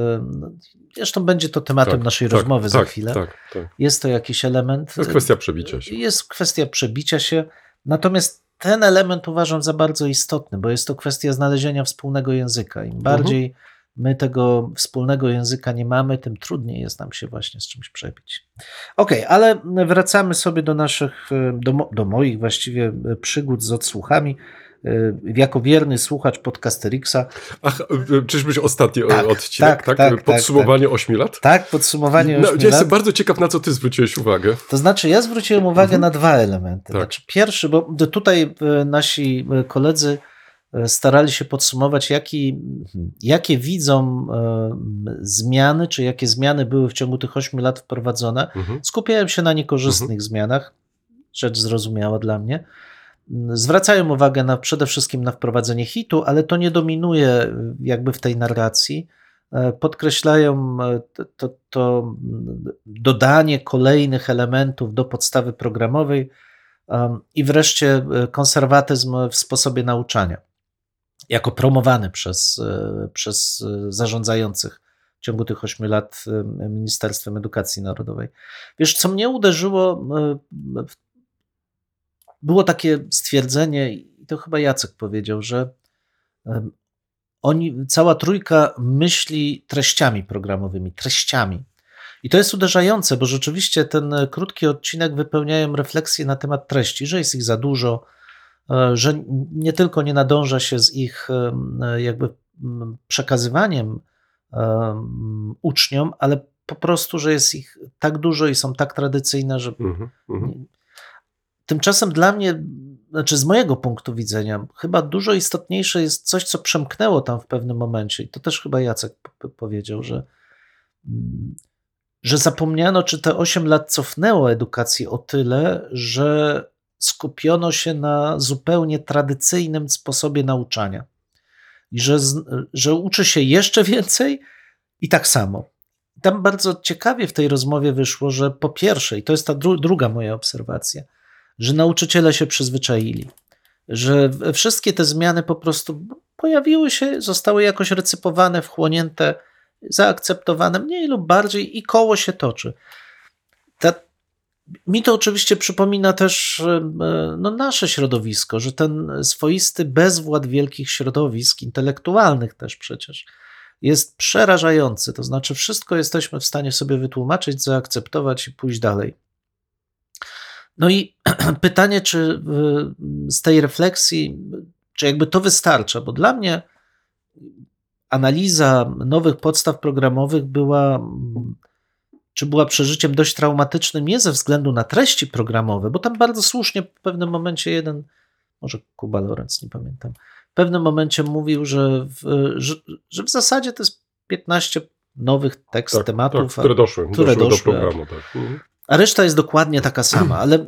zresztą będzie to tematem tak, naszej tak, rozmowy tak, za chwilę. Tak, tak, jest to jakiś element. To jest kwestia przebicia się. Jest kwestia przebicia się. Natomiast ten element uważam za bardzo istotny, bo jest to kwestia znalezienia wspólnego języka. Im bardziej mhm. My tego wspólnego języka nie mamy, tym trudniej jest nam się właśnie z czymś przebić. Ok, ale wracamy sobie do naszych, do, do moich właściwie przygód z odsłuchami. Y, jako wierny słuchacz podcasterixa. Ach, y, czyżbyś ostatni tak, odcinek, tak? tak, tak Podsumowanie tak, 8 lat? Tak, podsumowanie 8 no, lat. Ja jestem bardzo ciekaw, na co ty zwróciłeś uwagę. To znaczy, ja zwróciłem uwagę mhm. na dwa elementy. Tak. Znaczy, pierwszy, bo tutaj nasi koledzy starali się podsumować, jaki, jakie widzą zmiany, czy jakie zmiany były w ciągu tych 8 lat wprowadzone. Mhm. Skupiałem się na niekorzystnych mhm. zmianach, rzecz zrozumiała dla mnie. Zwracają uwagę na, przede wszystkim na wprowadzenie hitu, ale to nie dominuje jakby w tej narracji. E, podkreślają e, to, to, dodanie kolejnych elementów do podstawy programowej i wreszcie e, konserwatyzm w sposobie nauczania, jako promowany przez, przez zarządzających w ciągu tych ośmiu lat Ministerstwem Edukacji Narodowej. Wiesz, co mnie uderzyło było takie stwierdzenie, i to chyba Jacek powiedział, że oni, cała trójka myśli treściami programowymi, treściami. I to jest uderzające, bo rzeczywiście ten krótki odcinek wypełniają refleksje na temat treści, że jest ich za dużo, e, że nie tylko nie nadąża się z ich jakby przekazywaniem uczniom, ale po prostu, że jest ich tak dużo i są tak tradycyjne, że mm -hmm. Tymczasem dla mnie, znaczy z mojego punktu widzenia, chyba dużo istotniejsze jest coś, co przemknęło tam w pewnym momencie. I to też chyba Jacek powiedział, że, mm, że zapomniano, czy te 8 lat cofnęło edukację o tyle, że skupiono się na zupełnie tradycyjnym sposobie nauczania. I że, że uczy się jeszcze więcej i tak samo. Tam bardzo ciekawie w tej rozmowie wyszło, że po pierwsze, i to jest ta dru druga moja obserwacja, że nauczyciele się przyzwyczaili, że wszystkie te zmiany po prostu pojawiły się, zostały jakoś recypowane, wchłonięte, zaakceptowane mniej lub bardziej i koło się toczy. Ta, mi to oczywiście przypomina też e, no, nasze środowisko, że ten swoisty bezwład wielkich środowisk, intelektualnych też przecież, jest przerażający. To znaczy, wszystko jesteśmy w stanie sobie wytłumaczyć, zaakceptować i pójść dalej. No i pytanie, czy z tej refleksji, czy jakby to wystarcza, bo dla mnie analiza nowych podstaw programowych była, czy była przeżyciem dość traumatycznym nie ze względu na treści programowe, bo tam bardzo słusznie w pewnym momencie jeden, może Kuba Lorenz, nie pamiętam, w pewnym momencie mówił, że w, że, że w zasadzie to jest 15 nowych tekst tak, tematów, tak, które doszły, które doszły, doszły do programu. Tak. Mhm a reszta jest dokładnie taka sama, ale e,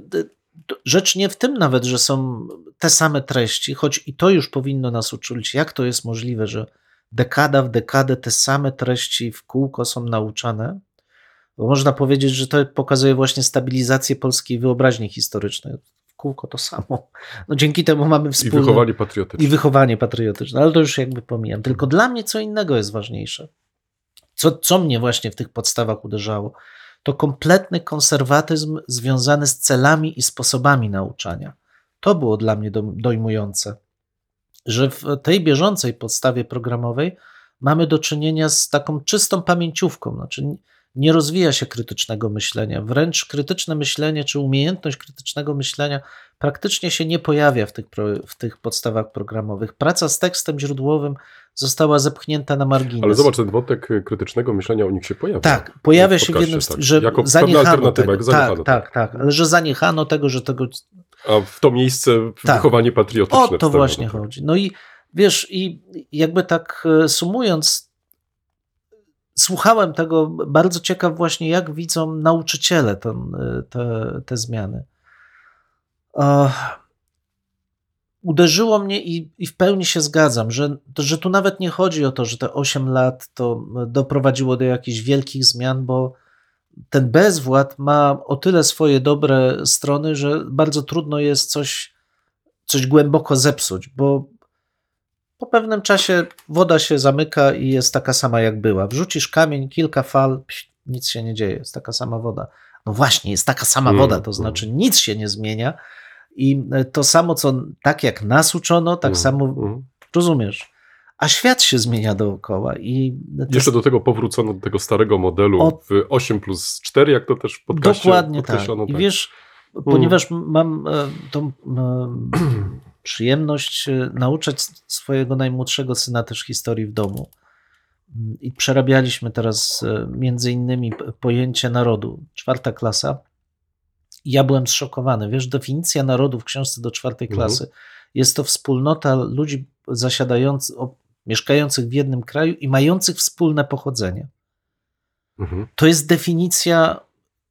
rzecz nie w tym nawet, że są te same treści, choć i to już powinno nas uczyć, jak to jest możliwe, że dekada w dekadę te same treści w kółko są nauczane. Bo można powiedzieć, że to pokazuje właśnie stabilizację polskiej wyobraźni historycznej. W kółko to samo. No dzięki temu mamy wspólne... I wychowanie patriotyczne. I wychowanie patriotyczne, ale to już jakby pomijam. Tylko dla mnie co innego jest ważniejsze. Co, co mnie właśnie w tych podstawach uderzało? to kompletny konserwatyzm związany z celami i sposobami nauczania. To było dla mnie dojmujące, że w tej bieżącej podstawie programowej mamy do czynienia z taką czystą pamięciówką, znaczy nie rozwija się krytycznego myślenia, wręcz krytyczne myślenie czy umiejętność krytycznego myślenia praktycznie się nie pojawia w tych, w tych podstawach programowych. Praca z tekstem źródłowym została zepchnięta na margines. Ale zobacz, ten wątek krytycznego myślenia u nich się pojawia. Tak, pojawia się w jednym, tak. że jako zaniechano tego. Jak zaniechano, tak, tak, tak, ale że zaniechano tego, że tego... A w to miejsce tak. wychowanie patriotyczne. O to właśnie tak. chodzi. No i wiesz, i jakby tak e, sumując, słuchałem tego bardzo ciekaw właśnie, jak widzą nauczyciele ten, e, te, te zmiany. Uderzyło mnie i, i, w pełni się zgadzam, że, że tu nawet nie chodzi o to, że te 8 lat to doprowadziło do jakichś wielkich zmian, bo ten bezwład ma o tyle swoje dobre strony, że bardzo trudno jest coś, coś głęboko zepsuć, bo po pewnym czasie woda się zamyka i jest taka sama jak była. Wrzucisz kamień, kilka fal, nic się nie dzieje, jest taka sama woda. No właśnie, jest taka sama woda, to mm, znaczy mm. nic się nie zmienia i to samo, co tak jak nas uczono, tak mm, samo rozumiesz. a świat się zmienia dookoła. I Jeszcze do tego powrócono do tego starego modelu o... w 8 plus 4, jak to też podkreślono. Dokładnie tak. I tak. wiesz, ponieważ mam e, tą e, przyjemność e, nauczać swojego najmłodszego syna też historii w domu. I przerabialiśmy teraz między innymi pojęcie narodu. Czwarta klasa. Ja byłem zszokowany. Wiesz, definicja narodu w książce do czwartej mhm. klasy mhm. jest to wspólnota ludzi zasiadających, mieszkających w jednym kraju i mających wspólne pochodzenie. Mhm. To jest definicja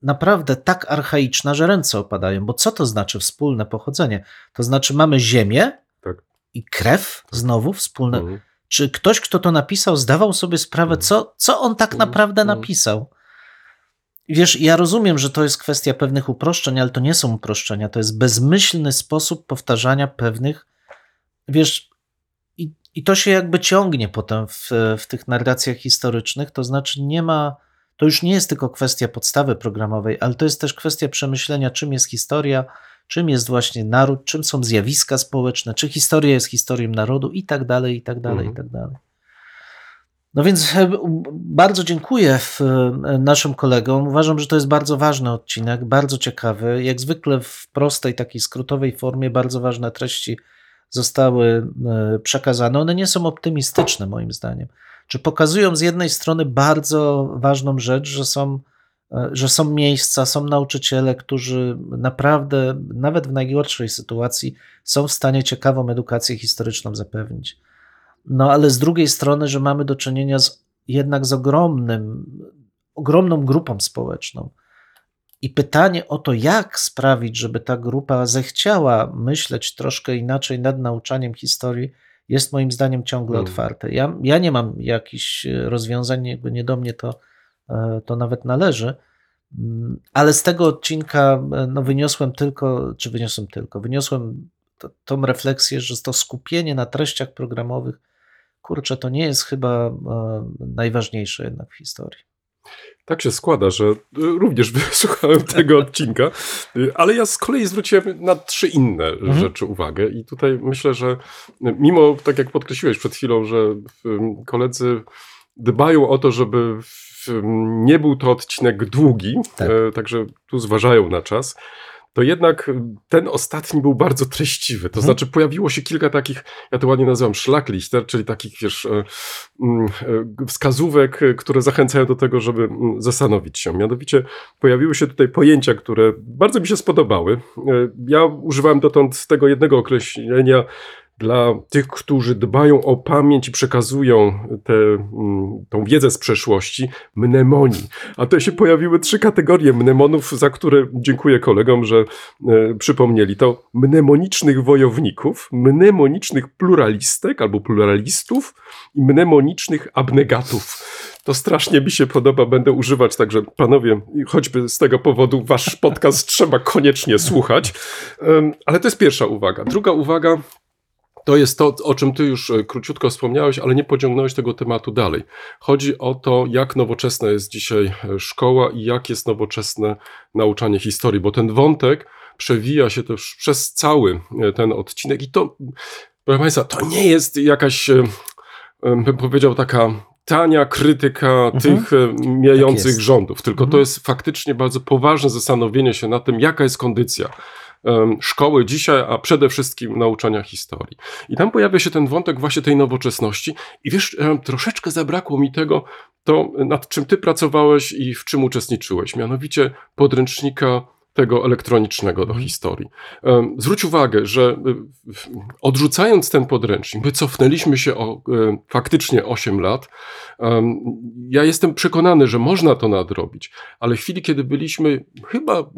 naprawdę tak archaiczna, że ręce opadają. Bo co to znaczy wspólne pochodzenie? To znaczy mamy ziemię tak. i krew, znowu wspólne. Mhm. Czy ktoś, kto to napisał, zdawał sobie sprawę, mhm. co, co on tak mhm. naprawdę mhm. napisał? Wiesz, ja rozumiem, że to jest kwestia pewnych uproszczeń, ale to nie są uproszczenia. To jest bezmyślny sposób powtarzania pewnych, wiesz, i, i to się jakby ciągnie potem w, w tych narracjach historycznych. To znaczy, nie ma to już nie jest tylko kwestia podstawy programowej, ale to jest też kwestia przemyślenia, czym jest historia, czym jest właśnie naród, czym są zjawiska społeczne, czy historia jest historią narodu i tak dalej, i tak dalej, i tak dalej. No więc e, bardzo dziękuję e, naszym kolegom. Uważam, że to jest bardzo ważny odcinek, bardzo ciekawy. Jak zwykle w prostej, takiej skrótowej formie bardzo ważne treści zostały e, przekazane. One nie są optymistyczne moim zdaniem czy pokazują z jednej strony bardzo ważną rzecz, że są, e, że są miejsca, są nauczyciele, którzy naprawdę, nawet w najgorszej sytuacji, są w stanie ciekawą edukację historyczną zapewnić. No ale z drugiej strony, że mamy do czynienia z, jednak z ogromnym, ogromną grupą społeczną. I pytanie o to, jak sprawić, żeby ta grupa zechciała myśleć troszkę inaczej nad nauczaniem historii, jest moim zdaniem ciągle hmm. otwarte. Ja, ja nie mam jakichś e, rozwiązań, jakby nie do mnie to, e, to nawet należy, mm, ale z tego odcinka e, no, wyniosłem tylko, czy wyniosłem tylko, wyniosłem to, tą refleksję, że to skupienie na treściach programowych, kurczę, to nie jest chyba najważniejsze jednak w historii. Tak się składa, że y, również wysłuchałem tego odcinka, y, ale ja z kolei zwróciłem na trzy inne mhm. rzeczy uwagę i tutaj myślę, że mimo, tak jak podkreśliłeś przed chwilą, że koledzy dbają o to, żeby nie był to odcinek długi, tak. Także tu zważają na czas to jednak ten ostatni był bardzo treściwy. To mhm. znaczy pojawiło się kilka takich, ja to ładnie nazywam szlaklichter, czyli takich wiesz, e, mm, e, wskazówek, które zachęcają do tego, żeby mm, zastanowić się. Mianowicie pojawiły się tutaj pojęcia, które bardzo mi się spodobały. E, ja używałem dotąd tego jednego określenia dla tych, którzy dbają o pamięć i przekazują tę mm, tą wiedzę z przeszłości, mnemonii. A to się pojawiły trzy kategorie mnemonów, za które dziękuję kolegom, że e, przypomnieli. To mnemonicznych wojowników, mnemonicznych pluralistek albo pluralistów i mnemonicznych abnegatów. To strasznie mi się podoba, będę używać, także panowie, choćby z tego powodu wasz podcast trzeba koniecznie słuchać. Ale to jest pierwsza uwaga. Druga uwaga to jest to, o czym ty już e, króciutko wspomniałeś, ale nie pociągnąłeś tego tematu dalej. Chodzi o to, jak nowoczesna jest dzisiaj e, szkoła i jak jest nowoczesne nauczanie historii, bo ten wątek przewija się też przez cały e, ten odcinek i to, proszę Państwa, to nie jest jakaś, bym powiedział, taka tania krytyka mhm. tych mijających tak rządów, tylko mhm. to jest faktycznie bardzo poważne zastanowienie się nad tym, jaka jest kondycja szkoły dzisiaj, a przede wszystkim nauczania historii. I tam pojawia się ten wątek właśnie tej nowoczesności i wiesz, troszeczkę zabrakło mi tego, to nad czym ty pracowałeś i w czym uczestniczyłeś, mianowicie podręcznika tego elektronicznego do mhm. historii. Zwróć uwagę, że odrzucając ten podręcznik, my cofnęliśmy się o faktycznie 8 lat. Ja jestem przekonany, że można to nadrobić, ale w chwili, kiedy byliśmy, chyba,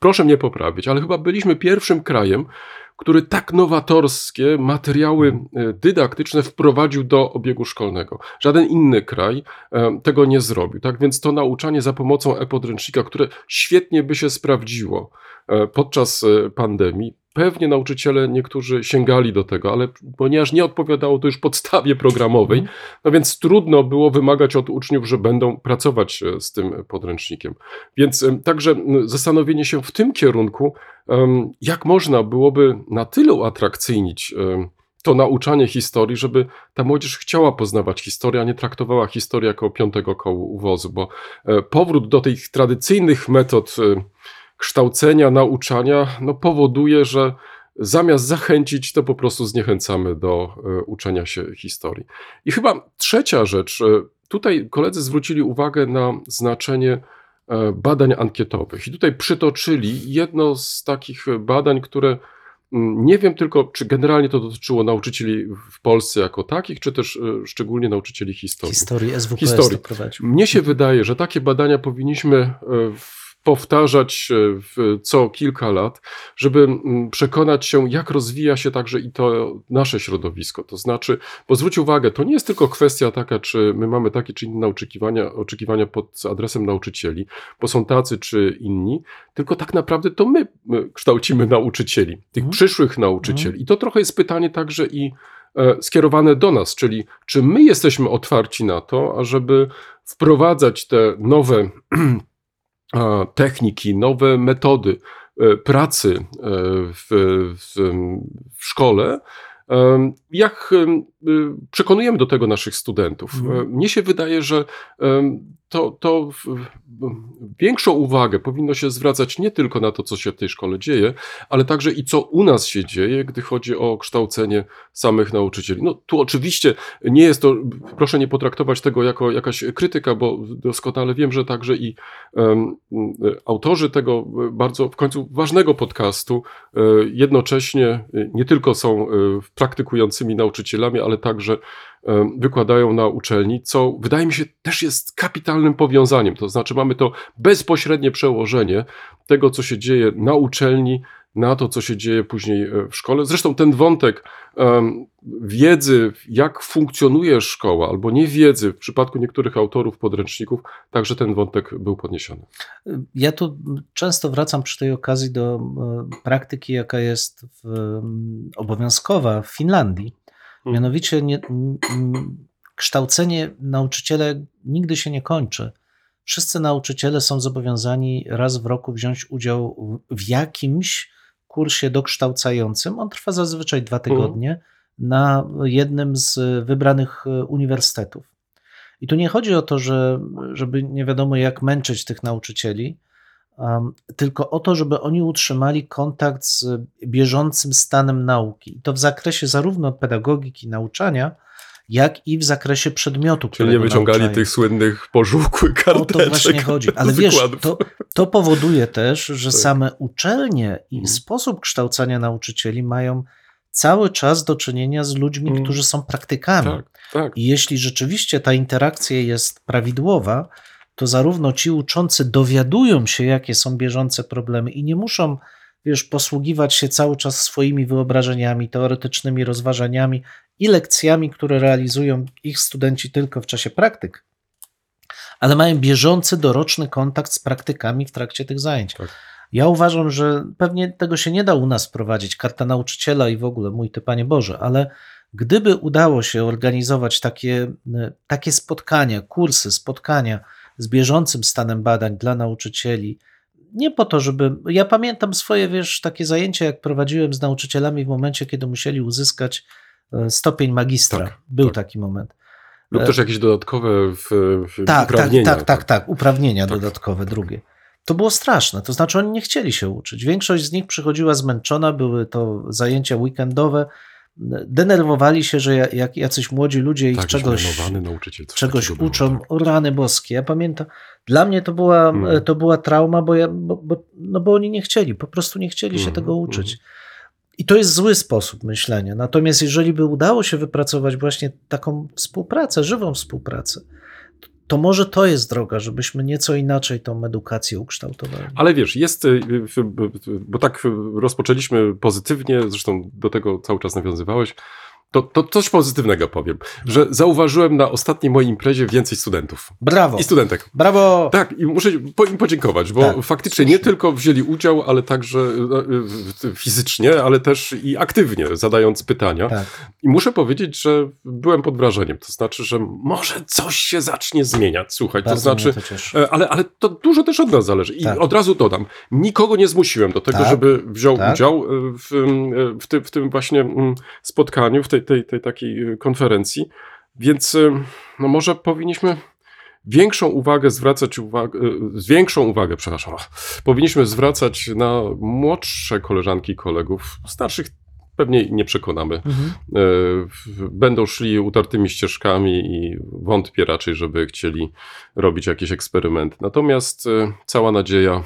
proszę mnie poprawić, ale chyba byliśmy pierwszym krajem, który tak nowatorskie materiały e, dydaktyczne wprowadził do obiegu szkolnego. Żaden inny kraj e, tego nie zrobił. Tak więc to nauczanie za pomocą e-podręcznika, które świetnie by się sprawdziło e, podczas pandemii, Pewnie nauczyciele niektórzy sięgali do tego, ale ponieważ nie odpowiadało to już podstawie programowej, mhm. no więc trudno było wymagać od uczniów, że będą pracować e, z tym podręcznikiem. Więc także zastanowienie się w tym kierunku, jak można byłoby na tyle uatrakcyjnić to nauczanie historii, żeby ta młodzież chciała poznawać historię, a nie traktowała historię jako piątego koło uwozu, bo e, powrót do tych tradycyjnych metod e, kształcenia, nauczania no, powoduje, że zamiast zachęcić, to po prostu zniechęcamy do e, uczenia się historii. I chyba trzecia rzecz, tutaj koledzy zwrócili uwagę na znaczenie badań ankietowych i tutaj przytoczyli jedno z takich badań, które Mm, nie wiem tylko, czy generalnie to dotyczyło nauczycieli w Polsce jako takich, czy też e, szczególnie nauczycieli historii. Historii SWPS Historii. Mnie się wydaje, że takie badania powinniśmy e, w powtarzać e, co kilka lat, żeby przekonać się, jak rozwija się także i to nasze środowisko. To znaczy, bo zwróć uwagę, to nie jest tylko kwestia taka, czy my mamy takie czy inne oczekiwania, oczekiwania pod adresem nauczycieli, bo są tacy czy inni, tylko tak naprawdę to my kształcimy nauczycieli, tych mhm. przyszłych nauczycieli. I to trochę jest pytanie także i e, skierowane do nas, czyli czy my jesteśmy otwarci na to, ażeby wprowadzać te nowe techniki, nowe metody e, pracy e, w, w, w szkole, jak przekonujemy do tego naszych studentów? Mhm. Mnie się wydaje, że to, to większą uwagę powinno się zwracać nie tylko na to, co się w tej szkole dzieje, ale także i co u nas się dzieje, gdy chodzi o kształcenie samych nauczycieli. No tu oczywiście nie jest to, proszę nie potraktować tego jako jakaś krytyka, bo doskonale wiem, że także i um, autorzy tego bardzo w końcu ważnego podcastu e, jednocześnie nie tylko są e, praktykującymi nauczycielami, ale także wykładają na uczelni, co wydaje mi się też jest kapitalnym powiązaniem. To znaczy, mamy to bezpośrednie przełożenie tego, co się dzieje na uczelni, na to, co się dzieje później e, w szkole. Zresztą ten wątek wiedzy, jak funkcjonuje szkoła, albo nie wiedzy, w przypadku niektórych autorów podręczników, także ten wątek był podniesiony. Ja tu często wracam przy tej okazji do e, praktyki, jaka jest w, obowiązkowa w Finlandii. Mianowicie nie, kształcenie nauczyciela nigdy się nie kończy. Wszyscy nauczyciele są zobowiązani raz w roku wziąć udział w jakimś kursie dokształcającym. On trwa zazwyczaj dwa hmm. tygodnie na jednym z wybranych e, uniwersytetów. I tu nie chodzi o to, że, żeby nie wiadomo jak męczyć tych nauczycieli, tylko o to, żeby oni utrzymali kontakt z bieżącym stanem nauki. I to w zakresie zarówno pedagogiki, nauczania, jak i w zakresie przedmiotu, Czyli nie wyciągali nauczają. tych słynnych pożółkłych karteczek. O to właśnie chodzi. Ale wiesz, to, to powoduje też, że tak. same uczelnie i hmm. sposób kształcenia nauczycieli mają cały czas do czynienia z ludźmi, hmm. którzy są praktykami. Tak, tak. I jeśli rzeczywiście ta interakcja jest prawidłowa, to zarówno ci uczący dowiadują się, jakie są bieżące problemy i nie muszą, wiesz, posługiwać się cały czas swoimi wyobrażeniami, teoretycznymi rozważaniami i lekcjami, które realizują ich studenci tylko w czasie praktyk, ale mają bieżący, doroczny kontakt z praktykami w trakcie tych zajęć. Tak. Ja uważam, że pewnie tego się nie da u nas wprowadzić, karta nauczyciela i w ogóle, mój ty Panie Boże, ale gdyby udało się organizować takie, takie spotkania, kursy, spotkania, z bieżącym stanem badań dla nauczycieli. Nie po to, żeby. Ja pamiętam swoje, wiesz, takie zajęcia, jak prowadziłem z nauczycielami w momencie, kiedy musieli uzyskać e, stopień magistra. Tak, Był tak. taki moment. Lub też jakieś dodatkowe w, w tak, tak, uprawnienia. Tak, tak, tak, tak, uprawnienia tak. dodatkowe, drugie. To było straszne, to znaczy oni nie chcieli się uczyć. Większość z nich przychodziła zmęczona, były to zajęcia weekendowe, denerwowali się, że jak jacyś młodzi ludzie ich tak, czegoś, czegoś uczą, tak. o rany boskie. Ja pamiętam, dla mnie to była, hmm. to była trauma, bo, ja, bo, bo, no bo oni nie chcieli, po prostu nie chcieli się hmm. tego uczyć. Hmm. I to jest zły sposób myślenia. Natomiast jeżeli by udało się wypracować właśnie taką współpracę, żywą współpracę, to może to jest droga, żebyśmy nieco inaczej tą edukację ukształtowali. Ale wiesz, jest, y, bo tak rozpoczęliśmy pozytywnie, zresztą do tego cały czas nawiązywałeś, to, to coś pozytywnego powiem, że zauważyłem na ostatniej mojej imprezie więcej studentów. Brawo. I studentek. Brawo. Tak, i muszę im podziękować, bo tak, faktycznie nie tylko wzięli udział, ale także no, fizycznie, ale też i aktywnie zadając pytania. Tak. I muszę powiedzieć, że byłem pod wrażeniem. To znaczy, że może coś się zacznie zmieniać. Słuchaj, Bardzo to znaczy, to e, ale, ale to dużo też od nas zależy. I tak. od razu dodam, nikogo nie zmusiłem do tego, tak. żeby wziął tak. udział e, w, e, w, w tym właśnie mm, spotkaniu, w tej, tej, tej takiej konferencji. Więc no może powinniśmy większą uwagę zwracać uwagę, z większą uwagę, przepraszam, powinniśmy zwracać na młodsze koleżanki i kolegów, starszych pewnie nie przekonamy. Mhm. Będą szli utartymi ścieżkami i wątpię raczej, żeby chcieli robić jakieś eksperymenty. Natomiast cała nadzieja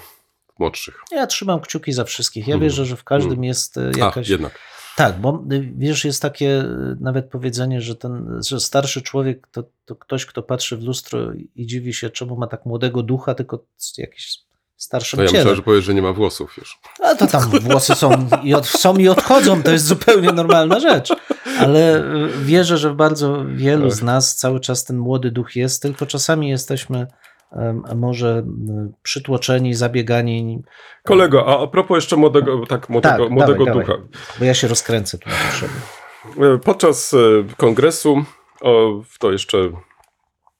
młodszych. Ja trzymam kciuki za wszystkich. Ja mhm. wierzę, że w każdym mhm. jest jakaś... A, jednak tak, bo y, wiesz, jest takie y, nawet powiedzenie, że ten że starszy człowiek to, to ktoś, kto patrzy w lustro i dziwi się, czemu ma tak młodego ducha, tylko jakiś starszym no ja myślałem, że powiesz, że nie ma włosów już. A to tam włosy są i, od, są i odchodzą, to jest zupełnie normalna rzecz. Ale y, wierzę, że w bardzo wielu tak. z nas cały czas ten młody duch jest, tylko czasami jesteśmy może przytłoczeni, zabiegani. Kolego, a a propos jeszcze młodego, tak, młodego, tak, młodego dawaj, ducha. Dawaj, bo ja się rozkręcę tu na potrzeby. E, podczas e, kongresu, o, to jeszcze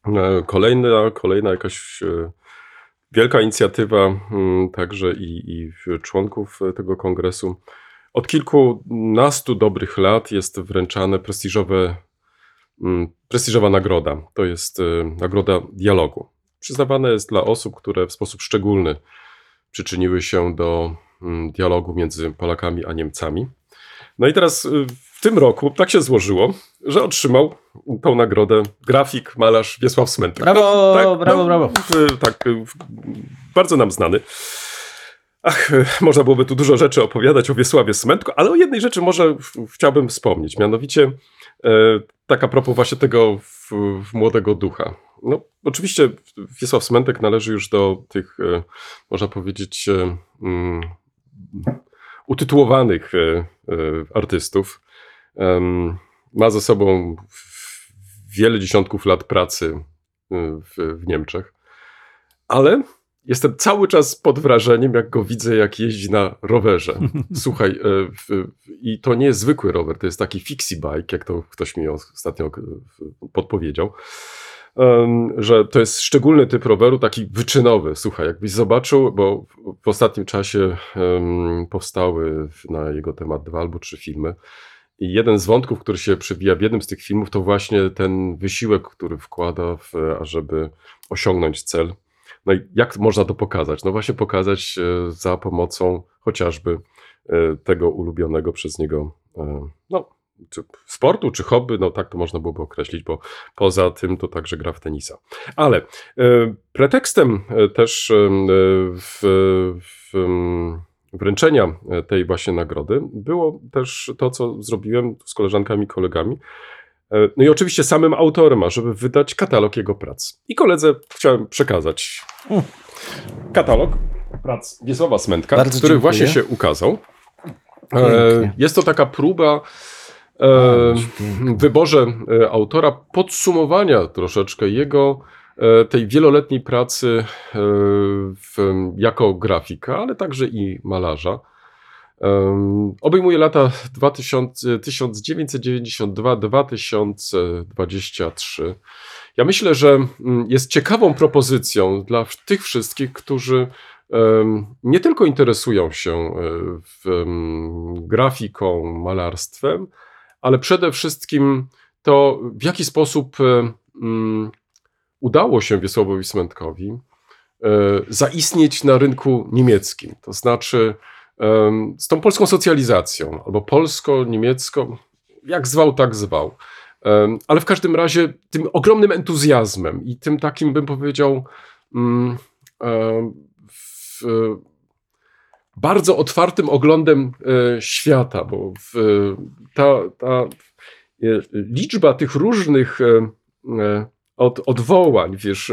e, kolejna, kolejna jakaś wielka inicjatywa, mm, także i, i członków tego kongresu. Od kilkunastu dobrych lat jest wręczane prestiżowe, mm, prestiżowa nagroda. To jest nagroda dialogu przyznawane jest dla osób, które w sposób szczególny przyczyniły się do mm, dialogu między Polakami a Niemcami. No i teraz y, w tym roku tak się złożyło, że otrzymał tą nagrodę grafik, malarz Wiesław Smentek. Brawo, no, tak, brawo, no, brawo. Tak, bardzo nam znany. Ach, można byłoby tu dużo rzeczy opowiadać o Wiesławie Smentku, ale o jednej rzeczy może chciałbym wspomnieć, mianowicie e, tak a propos właśnie tego w, w młodego ducha. No, oczywiście Wiesław Smentek należy już do tych, e, można powiedzieć, e, um, utytułowanych e, artystów. Ma za sobą wiele dziesiątków lat pracy w, w Niemczech, ale jestem cały czas pod wrażeniem, jak go widzę, jak jeździ na rowerze. Słuchaj, i to nie jest zwykły rower, to jest taki fixie bike, jak to ktoś mi ostatnio podpowiedział że to jest szczególny typ roweru, taki wyczynowy. Słuchaj, jakbyś zobaczył, bo w ostatnim czasie powstały na jego temat dwa albo trzy filmy. I jeden z wątków, który się przewija w jednym z tych filmów, to właśnie ten wysiłek, który wkłada, w, ażeby osiągnąć cel. No i jak można to pokazać? No właśnie pokazać e, za pomocą chociażby e, tego ulubionego przez niego e, no, czy sportu, czy hobby, no tak to można byłoby określić, bo poza tym to także gra w tenisa. Ale e, pretekstem e, też e, w, w, wręczenia tej właśnie nagrody było też to, co zrobiłem z koleżankami i kolegami. No i oczywiście samym autorem, żeby wydać katalog jego prac. I koledze chciałem przekazać katalog prac Wiesława Smentka, Bardzo który dziękuję. właśnie się ukazał. Pięknie. Jest to taka próba wyborze e, autora podsumowania troszeczkę jego e, tej wieloletniej pracy e, w, jako grafika, ale także i malarza. Obejmuje lata 1992-2023. Ja myślę, że jest ciekawą propozycją dla tych wszystkich, którzy nie tylko interesują się grafiką, malarstwem, ale przede wszystkim to, w jaki sposób e, mm, udało się Wiesławowi Smentkowi e, zaistnieć na rynku niemieckim. To znaczy z tą polską socjalizacją, albo polsko-niemiecką, jak zwał, tak zwał. Ale w każdym razie tym ogromnym entuzjazmem i tym takim, bym powiedział, mm, w, bardzo otwartym oglądem e, świata, bo ta, ta e, liczba tych różnych e, od, odwołań, wiesz,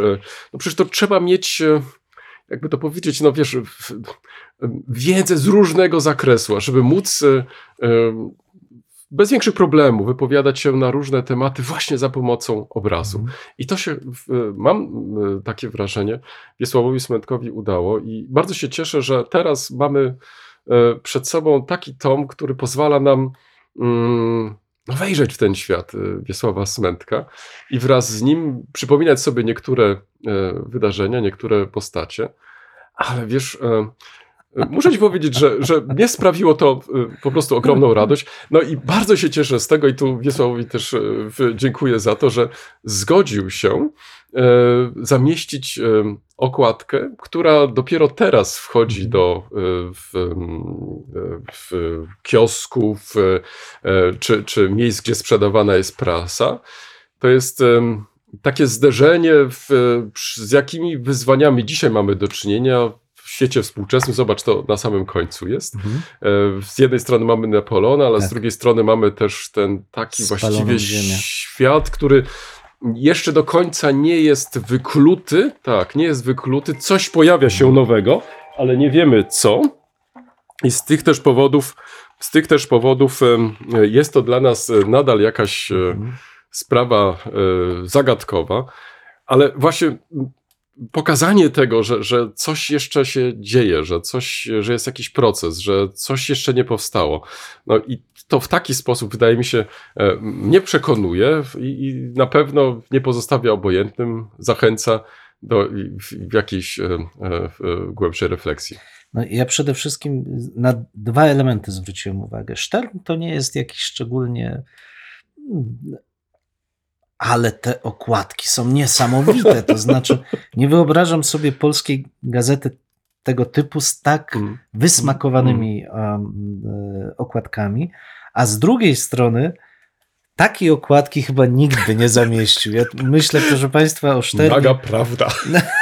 no przecież to trzeba mieć, jakby to powiedzieć, no wiesz, wiedzę z różnego zakresu, żeby móc bez większych problemów wypowiadać się na różne tematy właśnie za pomocą obrazu. Mhm. I to się, w- mam y, takie wrażenie, Wiesławowi Smętkowi udało i bardzo się cieszę, że teraz mamy e, przed sobą taki tom, który pozwala nam mm, no, wejrzeć w ten świat e, Wiesława Smętka i wraz z nim przypominać sobie niektóre e, wydarzenia, niektóre postacie. Ale wiesz, e, e, muszę ci powiedzieć, że, że mnie sprawiło to e, po prostu ogromną radość. No i bardzo się cieszę z tego i tu Wiesławowi też e, dziękuję za to, że zgodził się e, zamieścić okładkę, która dopiero teraz wchodzi do w, w kiosków czy, czy miejsc, gdzie sprzedawana jest prasa. To jest takie zderzenie, w, z jakimi wyzwaniami dzisiaj mamy do czynienia świecie współczesnym. Zobacz, to na samym końcu jest. Mhm. E, Z jednej strony mamy Napoleona, ale z Tak. drugiej strony mamy też ten taki Spaloną właściwie ziemię. świat, który jeszcze do końca nie jest wykluty. Tak, nie jest wykluty. Coś pojawia się nowego, ale nie wiemy co. I z tych też powodów, z tych też powodów jest to dla nas e, nadal jakaś e, Mhm. sprawa zagadkowa, ale właśnie pokazanie tego, że, że coś jeszcze się dzieje, że coś, że jest jakiś proces, że coś jeszcze nie powstało. No i to w taki sposób, wydaje mi się, e, mnie przekonuje i, i na pewno nie pozostawia obojętnym, zachęca do jakiejś e, e, głębszej refleksji. No, ja przede wszystkim na dwa elementy zwróciłem uwagę. Stern to nie jest jakiś szczególnie. Ale te okładki są niesamowite. To znaczy, nie wyobrażam sobie polskiej gazety tego typu z tak Mm. wysmakowanymi um, okładkami, a z drugiej strony takiej okładki chyba nikt by nie zamieścił. Ja myślę, proszę Państwa, o Szternie. Naga prawda.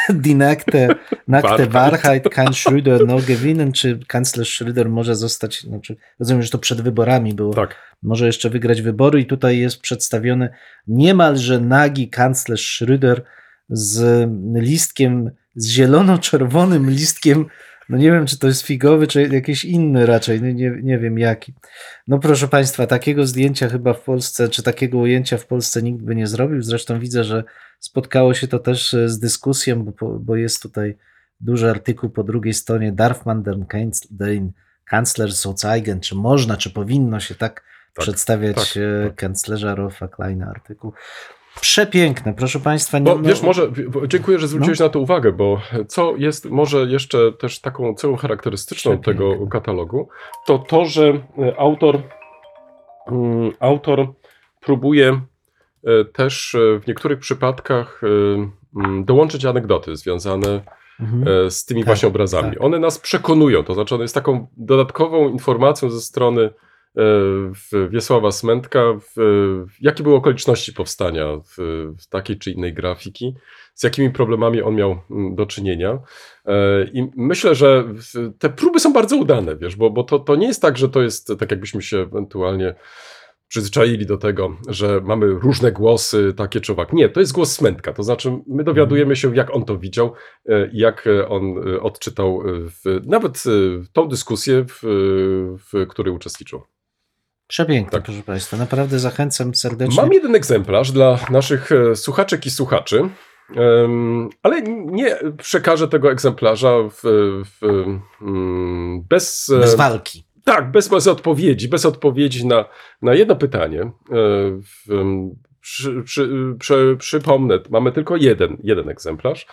Die Nackte, nackte Wahrheit. Wahrheit kann Schröder no gewinnen, czy kanclerz Schröder może zostać, znaczy, rozumiem, że to przed wyborami było, Tak. może jeszcze wygrać wybory i tutaj jest przedstawiony niemalże nagi kanclerz Schröder z listkiem, z zielono-czerwonym listkiem, no nie wiem, czy to jest figowy, czy jakiś inny raczej, nie, nie, wiem jaki. No proszę Państwa, takiego zdjęcia chyba w Polsce, czy takiego ujęcia w Polsce nikt by nie zrobił, zresztą widzę, że spotkało się to też e, z dyskusją, bo, bo jest tutaj duży artykuł po drugiej stronie Darf man den, Kanz- den Kanzler so zeigen, czy można, czy powinno się tak, Tak, przedstawiać tak, e, tak. kanclerza Rolfa Kleina artykuł. Przepiękne, proszę Państwa. Nie, Bo no- wiesz, może, dziękuję, że zwróciłeś na to uwagę, bo co jest może jeszcze też taką cechą charakterystyczną Przepiękne. tego katalogu, to to, że e, autor, mm, autor próbuje e, też e, w niektórych przypadkach mm, dołączyć anegdoty związane Mhm. z tymi Tak, właśnie obrazami. tak. One nas przekonują, to znaczy one jest taką dodatkową informacją ze strony Wiesława Smętka, jakie były okoliczności powstania takiej czy innej grafiki, z jakimi problemami on miał mm, do czynienia. E, I myślę, że te próby są bardzo udane, wiesz, bo, bo to, to nie jest tak, że to jest tak, jakbyśmy się ewentualnie przyzwyczaili do tego, że mamy różne głosy, takie czy owak. Nie, to jest głos Smętka, to znaczy my dowiadujemy się, jak on to widział, e, jak e, on e, odczytał e, w, nawet e, tą dyskusję, w, w której uczestniczył. Przepiękne, tak. proszę Państwa. Naprawdę zachęcam serdecznie. Mam jeden egzemplarz dla naszych e, słuchaczek i słuchaczy, ale nie przekażę tego egzemplarza w, w, mm, bez, e, Bez walki. Tak, bez, bez odpowiedzi, bez odpowiedzi na, na jedno pytanie. E, przy, przy, przy, przypomnę, mamy tylko jeden, jeden egzemplarz.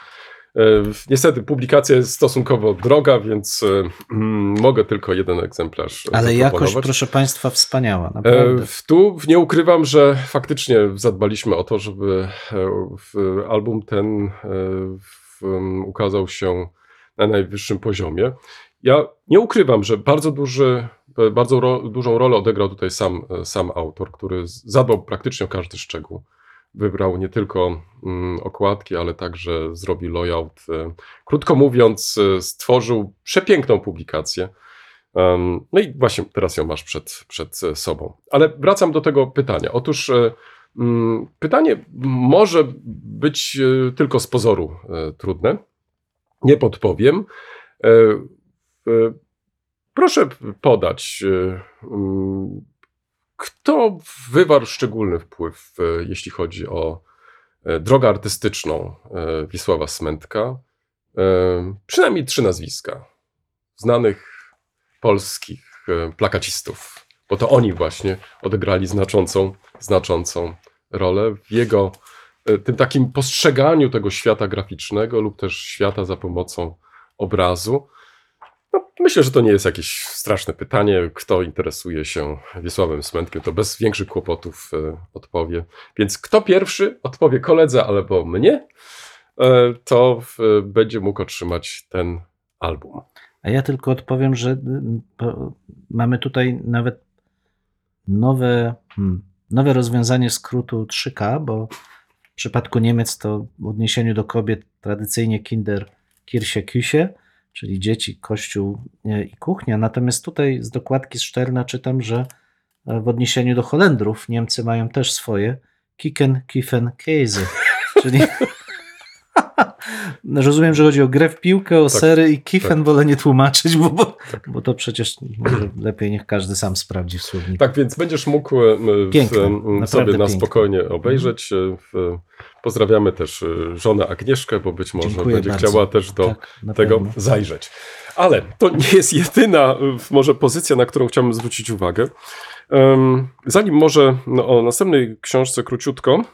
E, Niestety publikacja jest stosunkowo droga, więc e, mm, mogę tylko jeden egzemplarz Ale jakoś, proszę Państwa, wspaniała, E, naprawdę. Tu nie ukrywam, że faktycznie zadbaliśmy o to, żeby album ten ukazał się na najwyższym poziomie. Ja nie ukrywam, że bardzo duży, bardzo ro, dużą rolę odegrał tutaj sam, sam autor, który zadbał praktycznie o każdy szczegół. Wybrał nie tylko mm, okładki, ale także zrobił layout. e, Krótko mówiąc, e, stworzył przepiękną publikację. No i właśnie teraz ją masz przed, przed e, sobą. Ale wracam do tego pytania. Otóż mm, pytanie może być tylko z pozoru trudne. Nie podpowiem. Proszę podać mm, kto wywarł szczególny wpływ, jeśli chodzi o drogę artystyczną Wiesława Smętka? Przynajmniej trzy nazwiska znanych polskich plakacistów, bo to oni właśnie odegrali znaczącą, znaczącą rolę w jego tym takim postrzeganiu tego świata graficznego lub też świata za pomocą obrazu. No, myślę, że to nie jest jakieś straszne pytanie. Kto interesuje się Wiesławem Smętkiem, to bez większych kłopotów e, odpowie. Więc kto pierwszy odpowie koledze albo mnie, e, to e, będzie mógł otrzymać ten album. A ja tylko odpowiem, że mamy tutaj nawet nowe, hmm, nowe rozwiązanie skrótu 3K, bo w przypadku Niemiec to w odniesieniu do kobiet tradycyjnie Kinder, Kirche, Küche czyli dzieci, kościół i kuchnia. Natomiast tutaj z dokładki z Szterna czytam, że e, w odniesieniu do Holendrów Niemcy mają też swoje Kicken, Kiffen, Käse, czyli Rozumiem, że chodzi o grę w piłkę, o tak, sery i kiffen tak. wolę nie tłumaczyć, bo, bo, tak. bo to przecież lepiej niech każdy sam sprawdzi w słowniku. Tak, więc będziesz mógł e, piękne, w, sobie na spokojnie obejrzeć. E, w, pozdrawiamy też e, żonę Agnieszkę, bo być może Dziękuję będzie bardzo. chciała też do tak, tego pewno. zajrzeć. Ale to nie jest jedyna może pozycja, na którą chciałbym zwrócić uwagę. Zanim może no, o następnej książce króciutko,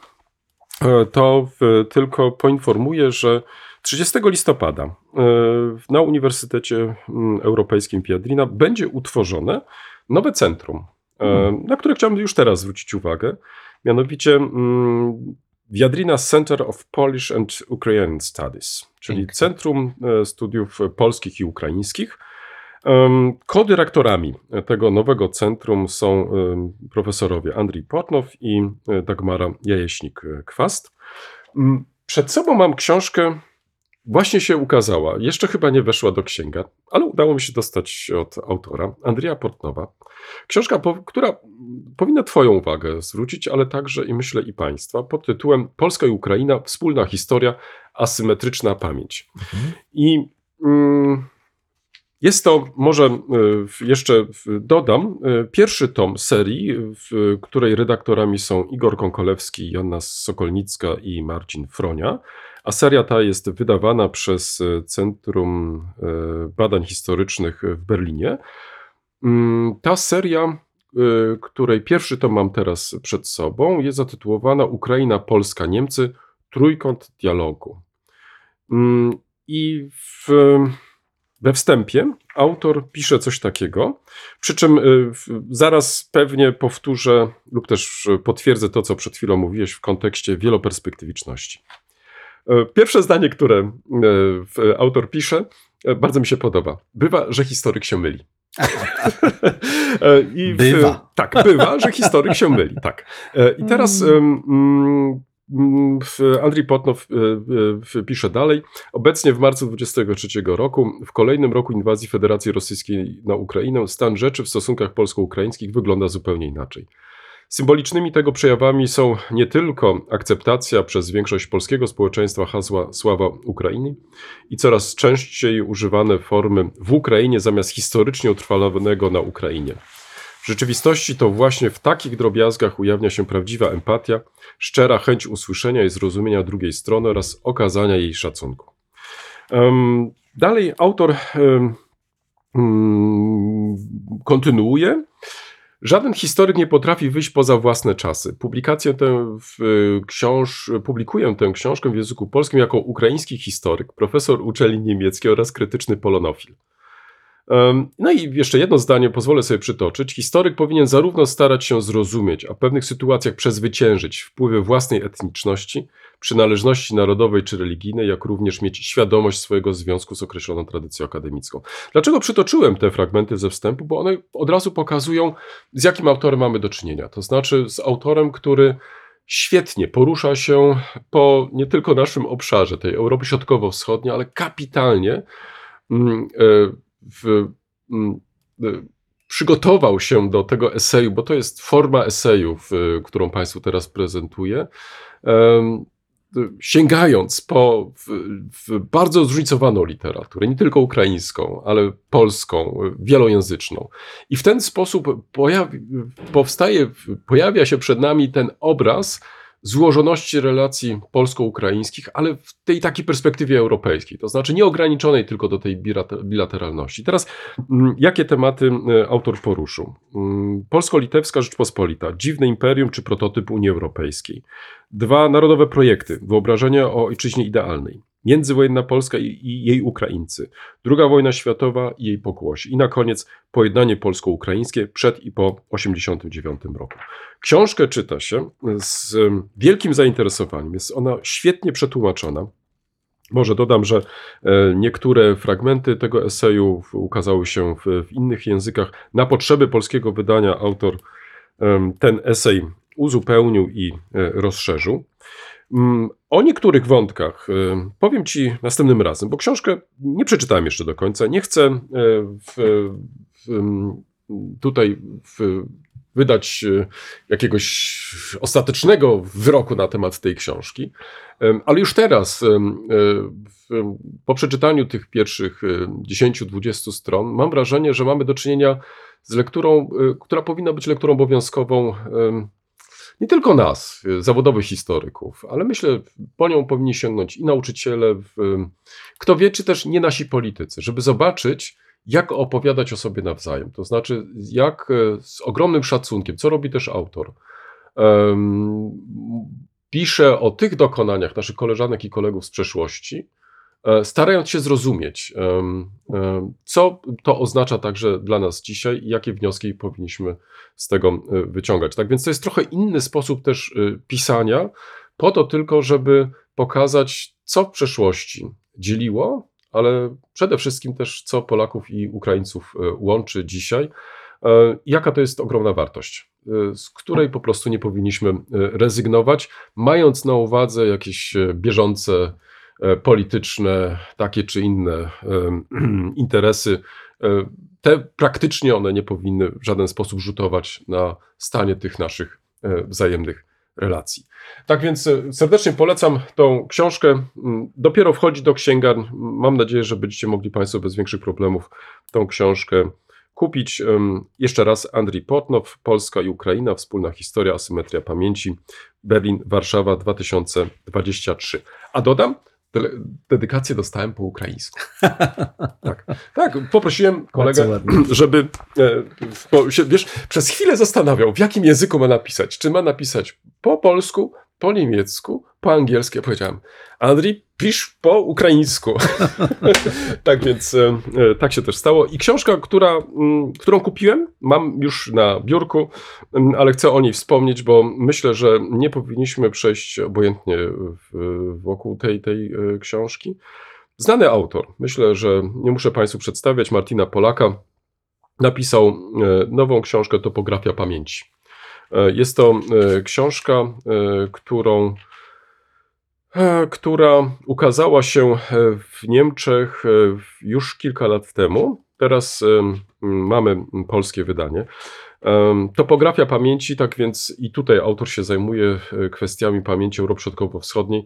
to tylko poinformuję, że 30 listopada e, na Uniwersytecie Europejskim Piadrina będzie utworzone nowe centrum, e, hmm. na które chciałbym już teraz zwrócić uwagę. Mianowicie Viadrina Center of Polish and Ukrainian Studies, czyli. Centrum Studiów Polskich i Ukraińskich. Kodyrektorami tego nowego centrum są profesorowie Andrii Portnow i e, Dagmara Jajeśnik-Kwast. Przed sobą mam książkę, właśnie się ukazała, jeszcze chyba nie weszła do księga, ale udało mi się dostać od autora, Andrija Portnowa. Książka, która powinna Twoją uwagę zwrócić, ale także i myślę i Państwa, pod tytułem Polska i Ukraina wspólna historia, asymetryczna pamięć. Mhm. I. Mm, jest to, może e, jeszcze dodam, e, pierwszy tom serii, w której redaktorami są Igor Konkolewski, Joanna Sokolnicka i Marcin Fronia, a seria ta jest wydawana przez e, Centrum Badań Historycznych w Berlinie. Mm, ta seria, której pierwszy tom mam teraz przed sobą, jest zatytułowana Ukraina, Polska, Niemcy Trójkąt Dialogu. Mm, I w we wstępie autor pisze coś takiego, przy czym zaraz pewnie powtórzę lub też potwierdzę to, co przed chwilą mówiłeś w kontekście wieloperspektywiczności. E, pierwsze zdanie, które e, autor pisze, e, bardzo mi się podoba. Bywa, że historyk się myli. I w, bywa. Tak, bywa, że historyk się myli. Tak. I teraz mm, Mm, Andrzej Potnow pisze dalej. Obecnie w marcu 2023 roku, w kolejnym roku inwazji Federacji Rosyjskiej na Ukrainę, stan rzeczy w stosunkach polsko-ukraińskich wygląda zupełnie inaczej. Symbolicznymi tego przejawami są nie tylko akceptacja przez większość polskiego społeczeństwa hasła Sława Ukrainy i coraz częściej używane formy w Ukrainie zamiast historycznie utrwalonego na Ukrainie. W rzeczywistości to właśnie w takich drobiazgach ujawnia się prawdziwa empatia, szczera chęć usłyszenia i zrozumienia drugiej strony oraz okazania jej szacunku. Um, dalej autor um, kontynuuje. Żaden historyk nie potrafi wyjść poza własne czasy. Publikację tę w, książ, publikuję tę książkę w języku polskim jako ukraiński historyk, profesor uczelni niemieckiej oraz krytyczny polonofil. No i jeszcze jedno zdanie pozwolę sobie przytoczyć. Historyk powinien zarówno starać się zrozumieć, a w pewnych sytuacjach przezwyciężyć wpływy własnej etniczności, przynależności narodowej czy religijnej, jak również mieć świadomość swojego związku z określoną tradycją akademicką. Dlaczego przytoczyłem te fragmenty ze wstępu? Bo one od razu pokazują, z jakim autorem mamy do czynienia. To znaczy z autorem, który świetnie porusza się po nie tylko naszym obszarze, tej Europy Środkowo-Wschodniej, ale kapitalnie. E, w, mm, y, przygotował się do tego eseju, bo to jest forma eseju, którą Państwu teraz prezentuję, sięgając po w, w bardzo zróżnicowaną literaturę, nie tylko ukraińską, ale polską, wielojęzyczną. I w ten sposób pojawi, powstaje, pojawia się przed nami ten obraz, złożoności relacji polsko-ukraińskich, ale w tej takiej perspektywie europejskiej, to znaczy nieograniczonej tylko do tej bilateralności. Teraz, mm, jakie tematy e, autor poruszył? Mm, polsko-litewska Rzeczpospolita, dziwne imperium czy prototyp Unii Europejskiej. Dwa narodowe projekty, wyobrażenia o ojczyźnie idealnej. Międzywojenna Polska i jej Ukraińcy, II wojna światowa i jej pokłosi i na koniec pojednanie polsko-ukraińskie przed i po 1989 roku. Książkę czyta się z wielkim zainteresowaniem. Jest ona świetnie przetłumaczona. Może dodam, że e, niektóre fragmenty tego eseju ukazały się w, w innych językach. Na potrzeby polskiego wydania autor ten esej uzupełnił i e, rozszerzył. Mm, o niektórych wątkach y, powiem Ci następnym razem, bo książkę nie przeczytałem jeszcze do końca. Nie chcę y, w, w, mm, tutaj w, wydać y, jakiegoś ostatecznego wyroku na temat tej książki, ale już teraz, po przeczytaniu tych pierwszych 10-20 stron, mam wrażenie, że mamy do czynienia z lekturą, która powinna być lekturą obowiązkową nie tylko nas, y, zawodowych historyków, ale myślę, po nią powinni sięgnąć i nauczyciele, kto wie, czy też nie nasi politycy, żeby zobaczyć, jak opowiadać o sobie nawzajem. To znaczy, jak e, z ogromnym szacunkiem, co robi też autor, um, pisze o tych dokonaniach naszych koleżanek i kolegów z przeszłości, starając się zrozumieć, co to oznacza także dla nas dzisiaj i jakie wnioski powinniśmy z tego e, wyciągać. Tak więc to jest trochę inny sposób też e, pisania, po to tylko, żeby pokazać, co w przeszłości dzieliło, ale przede wszystkim też, co Polaków i Ukraińców łączy dzisiaj. Jaka to jest ogromna wartość, z której po prostu nie powinniśmy rezygnować, mając na uwadze jakieś bieżące E, polityczne, takie czy inne e, interesy, e, te praktycznie one nie powinny w żaden sposób rzutować na stanie tych naszych wzajemnych relacji. Tak więc serdecznie polecam tą książkę. Mm, dopiero wchodzi do księgarni. Mam nadzieję, że będziecie mogli Państwo bez większych problemów tą książkę kupić. Jeszcze raz Andrii Portnow, Polska i Ukraina, wspólna historia, asymetria pamięci, Berlin, Warszawa 2023. A dodam, dedykację dostałem po ukraińsku. tak, tak, poprosiłem kolegę, żeby e, bo się, wiesz, przez chwilę zastanawiał, w jakim języku ma napisać. Czy ma napisać po polsku, po niemiecku, po angielsku. Ja powiedziałem, Andrii, pisz po ukraińsku. tak więc e, e, tak się też stało. I książka, która, mm, którą kupiłem, mam już na biurku, mm, ale chcę o niej wspomnieć, bo myślę, że nie powinniśmy przejść obojętnie wokół tej, tej e, książki. Znany autor, myślę, że nie muszę Państwu przedstawiać, Martina Polaka, napisał nową książkę Topografia Pamięci. Jest to książka, którą która ukazała się w Niemczech już kilka lat temu. Teraz mamy polskie wydanie. Topografia pamięci, tak więc i tutaj autor się zajmuje kwestiami pamięci Europy Środkowo-Wschodniej.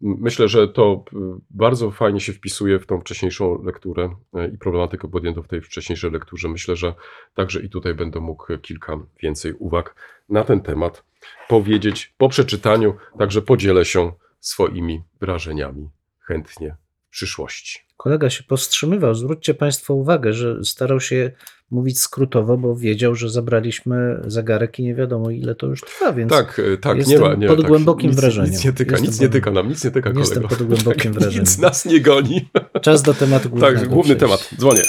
Myślę, że to bardzo fajnie się wpisuje w tą wcześniejszą lekturę i problematykę podjętą w tej wcześniejszej lekturze. Myślę, że także i tutaj będę mógł kilka więcej uwag na ten temat powiedzieć po przeczytaniu, także podzielę się swoimi wrażeniami chętnie w przyszłości. Kolega się powstrzymywał. Zwróćcie Państwo uwagę, że starał się mówić skrótowo, bo wiedział, że zabraliśmy zegarek i nie wiadomo ile to już trwa, więc tak, tak, jestem nie ma, nie, pod tak, głębokim nic, wrażeniem. Nic nie tyka, jestem nic nie tyka nam, nic nie tyka kolego. Jestem pod głębokim tak, wrażeniem. Nic nas nie goni. Czas do tematu głównego. Tak, główny przejść. temat, dzwonię.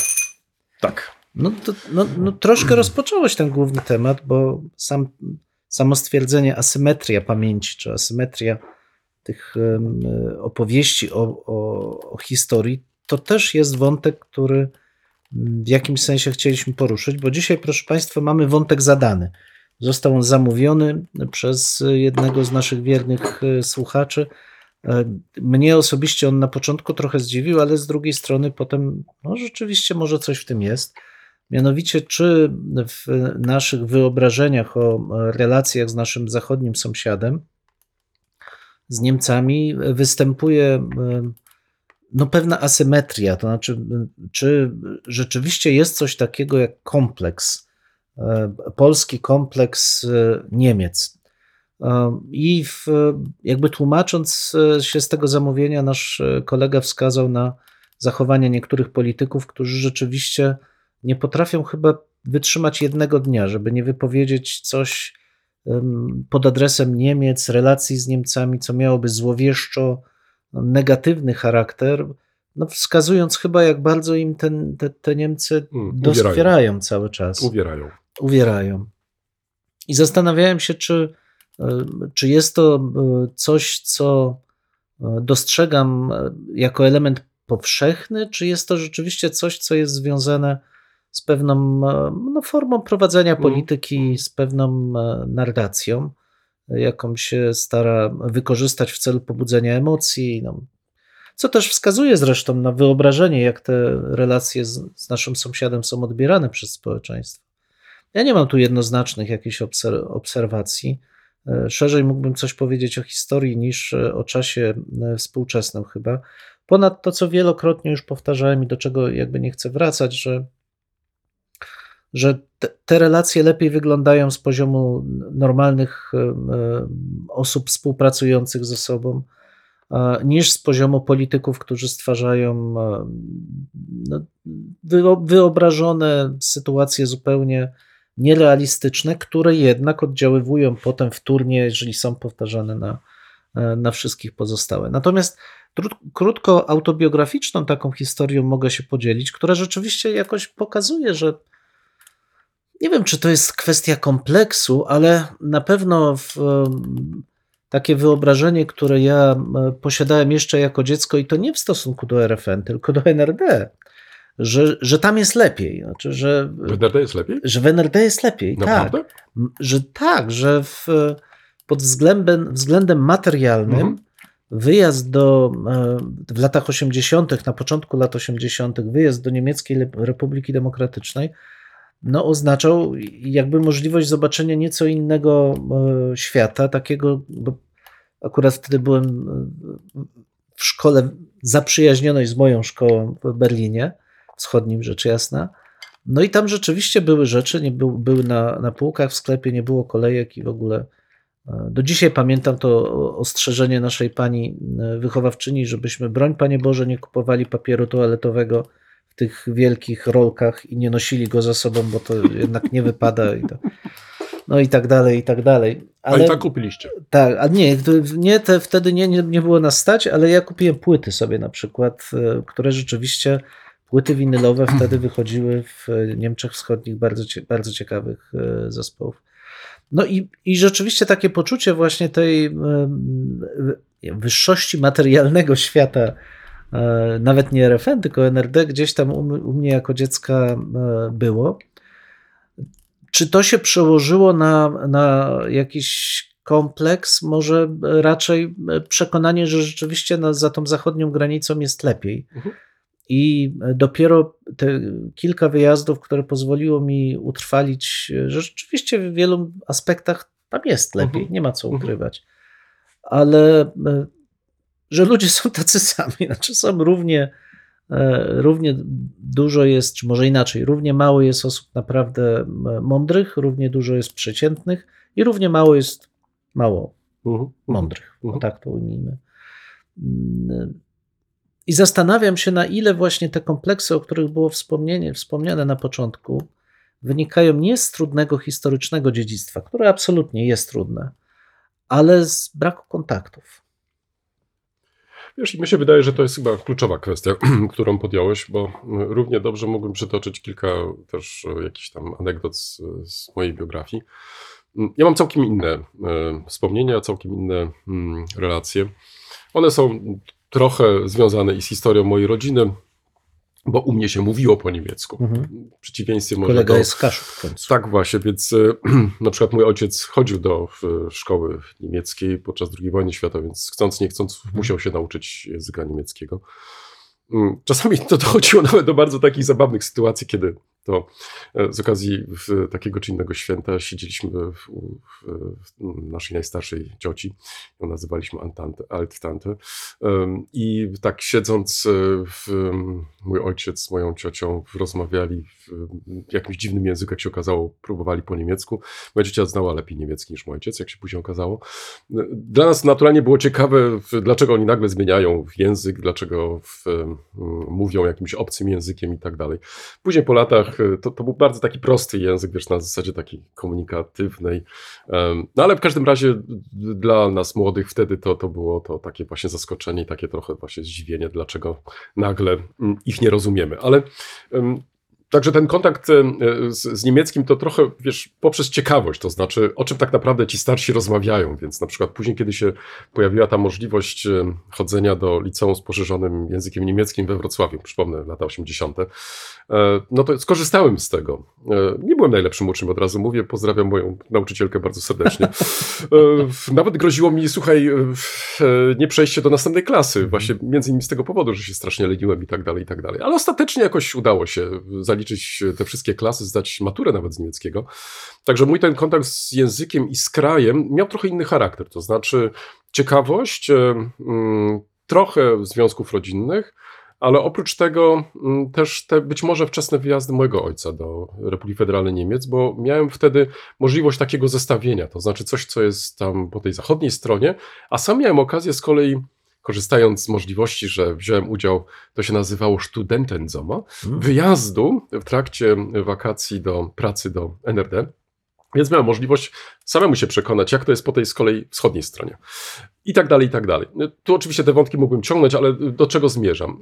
Tak. No, to, no, no troszkę rozpocząłeś ten główny temat, bo sam, samo stwierdzenie asymetria pamięci, czy asymetria tych opowieści o, o, o historii, to też jest wątek, który w jakimś sensie chcieliśmy poruszyć, bo dzisiaj, proszę Państwa, mamy wątek zadany. Został on zamówiony przez jednego z naszych wiernych e, słuchaczy. E, mnie osobiście on na początku trochę zdziwił, ale z drugiej strony potem, no rzeczywiście może coś w tym jest. Mianowicie, czy w naszych wyobrażeniach o relacjach z naszym zachodnim sąsiadem z Niemcami występuje no, pewna asymetria. To znaczy, czy rzeczywiście jest coś takiego jak kompleks, polski kompleks Niemiec. I w, jakby tłumacząc się z tego zamówienia, nasz kolega wskazał na zachowania niektórych polityków, którzy rzeczywiście nie potrafią chyba wytrzymać jednego dnia, żeby nie wypowiedzieć coś pod adresem Niemiec, relacji z Niemcami, co miałoby złowieszczo negatywny charakter, no wskazując chyba, jak bardzo im ten, te, te Niemcy mm, doskwierają cały czas. Uwierają. Uwierają. I zastanawiałem się, czy, e, czy jest to e, coś, co e, dostrzegam jako element powszechny, czy jest to rzeczywiście coś, co jest związane z pewną no, formą prowadzenia mhm. polityki, z pewną narracją, jaką się stara wykorzystać w celu pobudzenia emocji. No, co też wskazuje zresztą na wyobrażenie, jak te relacje z, z naszym sąsiadem są odbierane przez społeczeństwo. Ja nie mam tu jednoznacznych jakichś obserwacji. E, szerzej mógłbym coś powiedzieć o historii niż e, o czasie e, współczesnym, chyba. Ponad to, co wielokrotnie już powtarzałem i do czego jakby nie chcę wracać, że, że te, relacje lepiej wyglądają z poziomu normalnych osób współpracujących ze sobą niż z poziomu polityków, którzy stwarzają no, wyobrażone sytuacje zupełnie nierealistyczne, które jednak oddziaływują potem wtórnie, jeżeli są powtarzane na, na wszystkich pozostałe. Natomiast krótko autobiograficzną taką historią mogę się podzielić, która rzeczywiście jakoś pokazuje, że nie wiem, czy to jest kwestia kompleksu, ale na pewno w, takie wyobrażenie, które ja posiadałem jeszcze jako dziecko, i to nie w stosunku do RFN, tylko do NRD, że, że tam jest lepiej. Znaczy, że, w NRD jest lepiej? Że w NRD jest lepiej, Naprawdę? tak. Że tak, że w, pod względem, względem materialnym mhm. wyjazd do, w latach 80., na początku lat 80., wyjazd do Niemieckiej Republiki Demokratycznej no, oznaczał jakby możliwość zobaczenia nieco innego e, świata, takiego, bo akurat wtedy byłem e, w szkole zaprzyjaźnionej z moją szkołą w Berlinie wschodnim, rzecz jasna. No i tam rzeczywiście były rzeczy, nie był, były na, na półkach w sklepie, nie było kolejek i w ogóle. E, do dzisiaj pamiętam to ostrzeżenie naszej pani wychowawczyni, żebyśmy, broń Panie Boże, nie kupowali papieru toaletowego w tych wielkich rolkach i nie nosili go za sobą, bo to jednak nie wypada. I to, no i tak dalej, i tak dalej. Ale, a i tak kupiliście. Tak, a nie, nie te, wtedy nie, nie, nie było nas stać, ale ja kupiłem płyty sobie na przykład, e, które rzeczywiście Płyty winylowe wtedy wychodziły w Niemczech Wschodnich bardzo, bardzo ciekawych e, zespołów. No i, i rzeczywiście takie poczucie właśnie tej wyższości materialnego świata, nawet nie RFN, tylko NRD, gdzieś tam u, mnie jako dziecka e, było. Czy to się przełożyło na, na jakiś kompleks? Może raczej przekonanie, że rzeczywiście na, za tą zachodnią granicą jest lepiej. Mhm i dopiero te kilka wyjazdów, które pozwoliło mi utrwalić, że rzeczywiście w wielu aspektach tam jest lepiej, mhm. nie ma co mhm. ukrywać. Ale e, że ludzie są tacy sami, znaczy są równie, e, równie dużo jest, czy może inaczej, równie mało jest osób naprawdę mądrych, równie dużo jest przeciętnych i równie mało jest mało mhm. mądrych. Uh tak to ujmijmy. Mm, i zastanawiam się, na ile właśnie te kompleksy, o których było wspomnienie, wspomniane na początku, wynikają nie z trudnego historycznego dziedzictwa, które absolutnie jest trudne, ale z braku kontaktów. Wiesz, mi się wydaje, że to jest chyba kluczowa kwestia, którą podjąłeś, bo równie dobrze mógłbym przytoczyć kilka też jakichś tam anegdot z, z mojej biografii. Ja mam całkiem inne e, wspomnienia, całkiem inne mm, relacje. One są trochę związane i z historią mojej rodziny, bo u mnie się mówiło po niemiecku. Mhm. W przeciwieństwie może Kolega do... jest Kaszub w końcu. Tak właśnie, więc e, na przykład mój ojciec chodził do szkoły niemieckiej podczas II wojny światowej, więc chcąc nie chcąc mhm. musiał się nauczyć języka niemieckiego. Mm, czasami to dochodziło nawet do bardzo takich zabawnych sytuacji, kiedy to z okazji takiego czy innego święta siedzieliśmy w, w, w naszej najstarszej cioci, ją nazywaliśmy Antante, Alttante i tak siedząc w, mój ojciec z moją ciocią rozmawiali w jakimś dziwnym języku, jak się okazało, próbowali po niemiecku. Moja ciocia znała lepiej niemiecki niż mój ojciec, jak się później okazało. Dla nas naturalnie było ciekawe, dlaczego oni nagle zmieniają język, dlaczego mówią jakimś obcym językiem i tak dalej. Później po latach to, to był bardzo taki prosty język, wiesz, na zasadzie takiej komunikatywnej. No ale w każdym razie dla nas młodych wtedy to, to było to takie właśnie zaskoczenie i takie trochę właśnie zdziwienie, dlaczego nagle ich nie rozumiemy. Ale Także ten kontakt e, z, z, niemieckim to trochę, wiesz, poprzez ciekawość, to znaczy o czym tak naprawdę ci starsi rozmawiają, więc na przykład później, kiedy się pojawiła ta możliwość e, chodzenia do liceum z poszerzonym językiem niemieckim we Wrocławiu, przypomnę, lata 80., e, no to skorzystałem z tego. Nie byłem najlepszym uczniem, od razu mówię, pozdrawiam moją nauczycielkę bardzo serdecznie. Nawet groziło mi, słuchaj, nie przejście do następnej klasy, właśnie między innymi z tego powodu, że się strasznie leniłem i tak dalej, i tak dalej. Ale ostatecznie jakoś udało się zaliczyć zaliczyć te wszystkie klasy, zdać maturę nawet z niemieckiego. Także mój ten kontakt z językiem i z krajem miał trochę inny charakter, to znaczy ciekawość, e, mm, trochę związków rodzinnych, ale oprócz tego mm, też te być może wczesne wyjazdy mojego ojca do Republiki Federalnej Niemiec, bo miałem wtedy możliwość takiego zestawienia, to znaczy coś, co jest tam po tej zachodniej stronie, a sam miałem okazję z kolei korzystając z możliwości, że wziąłem udział, to się nazywało Studentenzoma, hmm. wyjazdu w trakcie wakacji do pracy do NRD. Więc miałem możliwość samemu się przekonać, jak to jest po tej z kolei wschodniej stronie. I tak dalej, i tak dalej. Tu oczywiście te wątki mógłbym ciągnąć, ale do czego zmierzam?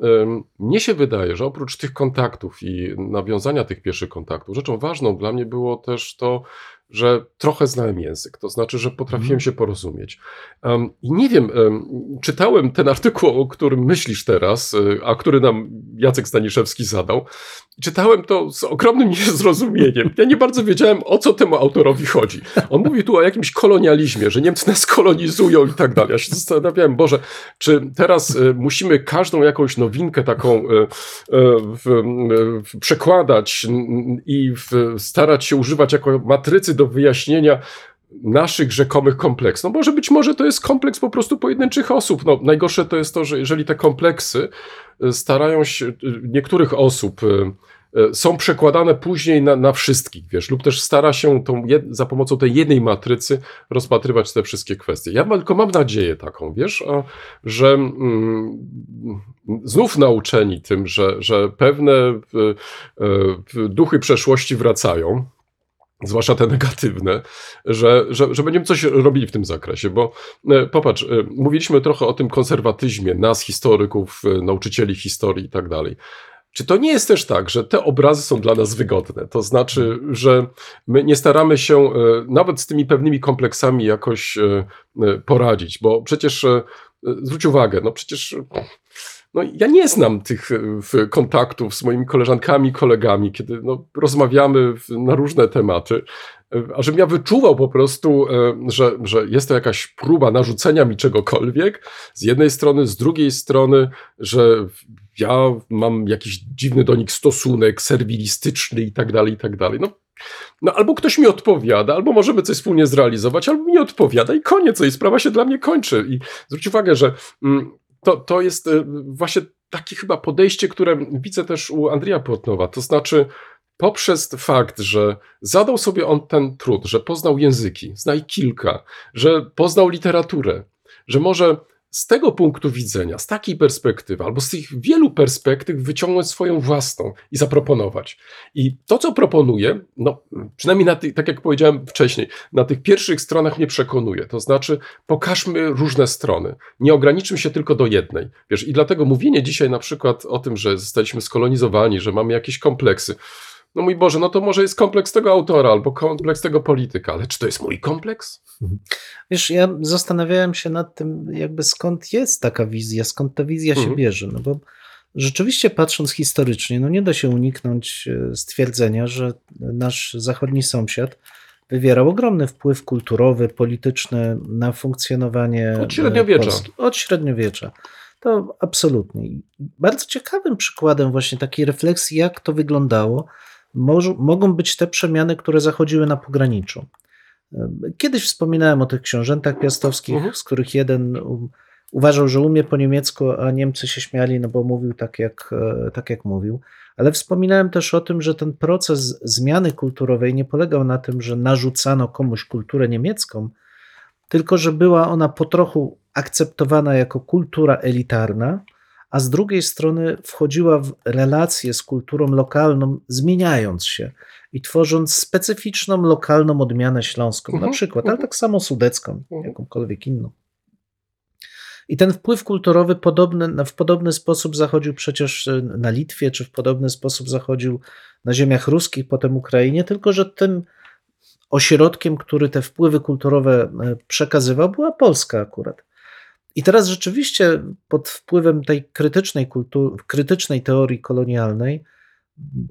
Mnie się wydaje, że oprócz tych kontaktów i nawiązania tych pierwszych kontaktów, rzeczą ważną dla mnie było też to, że trochę znałem język, to znaczy, że potrafiłem mm. się porozumieć. Um, I nie wiem, um, czytałem ten artykuł, o którym myślisz teraz, y, a który nam Jacek Staniszewski zadał. Czytałem to z ogromnym niezrozumieniem. Ja nie bardzo wiedziałem, o co temu autorowi chodzi. On mówi tu o jakimś kolonializmie, że Niemcy nas kolonizują i tak dalej. Ja się zastanawiałem, Boże, czy teraz y, musimy każdą jakąś nowinkę taką y, przekładać i starać się używać jako matrycy do wyjaśnienia naszych rzekomych kompleksów. No może być może to jest kompleks po prostu pojedynczych osób. No, najgorsze to jest to, że jeżeli te kompleksy y, starają się, y, niektórych osób y, są przekładane później na, na wszystkich, wiesz, lub też stara się tą jed, za pomocą tej jednej matrycy rozpatrywać te wszystkie kwestie. Ja tylko mam nadzieję taką, wiesz, że mm, znów nauczeni tym, że, że pewne y, y, duchy przeszłości wracają, zwłaszcza te negatywne, że, że, że będziemy coś robili w tym zakresie, bo e, popatrz, e, mówiliśmy trochę o tym konserwatyzmie nas, historyków, e, nauczycieli historii i tak dalej. Czy to nie jest też tak, że te obrazy są dla nas wygodne? To znaczy, że my nie staramy się nawet z tymi pewnymi kompleksami jakoś poradzić, bo przecież zwróć uwagę, no przecież no, ja nie znam tych e, kontaktów z moimi koleżankami, kolegami, kiedy no, rozmawiamy na różne tematy, e, a żebym ja wyczuwał po prostu, e, że, że jest to jakaś próba narzucenia mi czegokolwiek z jednej strony, z drugiej strony, że ja mam jakiś dziwny do nich stosunek, serwilistyczny i tak dalej, i tak dalej. No, no albo ktoś mi odpowiada, albo możemy coś wspólnie zrealizować, albo mi nie odpowiada i koniec, i sprawa się dla mnie kończy. I zwróć uwagę, że mm, to, to jest e, właśnie takie chyba podejście, które widzę też u Andrija Płotnowa. To znaczy, poprzez fakt, że zadał sobie on ten trud, że poznał języki, zna ich kilka, że poznał literaturę, że może z tego punktu widzenia, z takiej perspektywy, albo z tych wielu perspektyw wyciągnąć swoją własną i zaproponować. I to, co proponuję, no przynajmniej na tych, tak jak powiedziałem wcześniej, na tych pierwszych stronach mnie przekonuje. To znaczy, pokażmy różne strony. Nie ograniczmy się tylko do jednej. Wiesz, i dlatego mówienie dzisiaj na przykład o tym, że zostaliśmy skolonizowani, że mamy jakieś kompleksy, no mój Boże, no to może jest kompleks tego autora albo kompleks tego polityka, ale czy to jest mój kompleks? Wiesz, ja zastanawiałem się nad tym, jakby skąd jest taka wizja, skąd ta wizja mhm. się bierze, no bo rzeczywiście patrząc historycznie, no nie da się uniknąć e, stwierdzenia, że nasz zachodni sąsiad wywierał ogromny wpływ kulturowy, polityczny na funkcjonowanie od średniowiecza. Polski. Od średniowiecza. To absolutnie. Bardzo ciekawym przykładem właśnie takiej refleksji, jak to wyglądało, Moż, mogą być te przemiany, które zachodziły na pograniczu. Kiedyś wspominałem o tych książętach piastowskich, Mhm. z których jeden uważał, że umie po niemiecku, a Niemcy się śmiali, no bo mówił tak jak, e, tak jak mówił. Ale wspominałem też o tym, że ten proces zmiany kulturowej nie polegał na tym, że narzucano komuś kulturę niemiecką, tylko że była ona po trochu akceptowana jako kultura elitarna, a z drugiej strony wchodziła w relacje z kulturą lokalną, zmieniając się i tworząc specyficzną lokalną odmianę śląską, Mhm, na przykład, ale mhm. tak samo sudecką, Mhm. jakąkolwiek inną. I ten wpływ kulturowy podobny, w podobny sposób zachodził przecież e, na Litwie, czy w podobny sposób zachodził na ziemiach ruskich, potem Ukrainie, tylko że tym ośrodkiem, który te wpływy kulturowe e, przekazywał, była Polska akurat. I teraz rzeczywiście pod wpływem tej krytycznej, kultu- krytycznej teorii kolonialnej,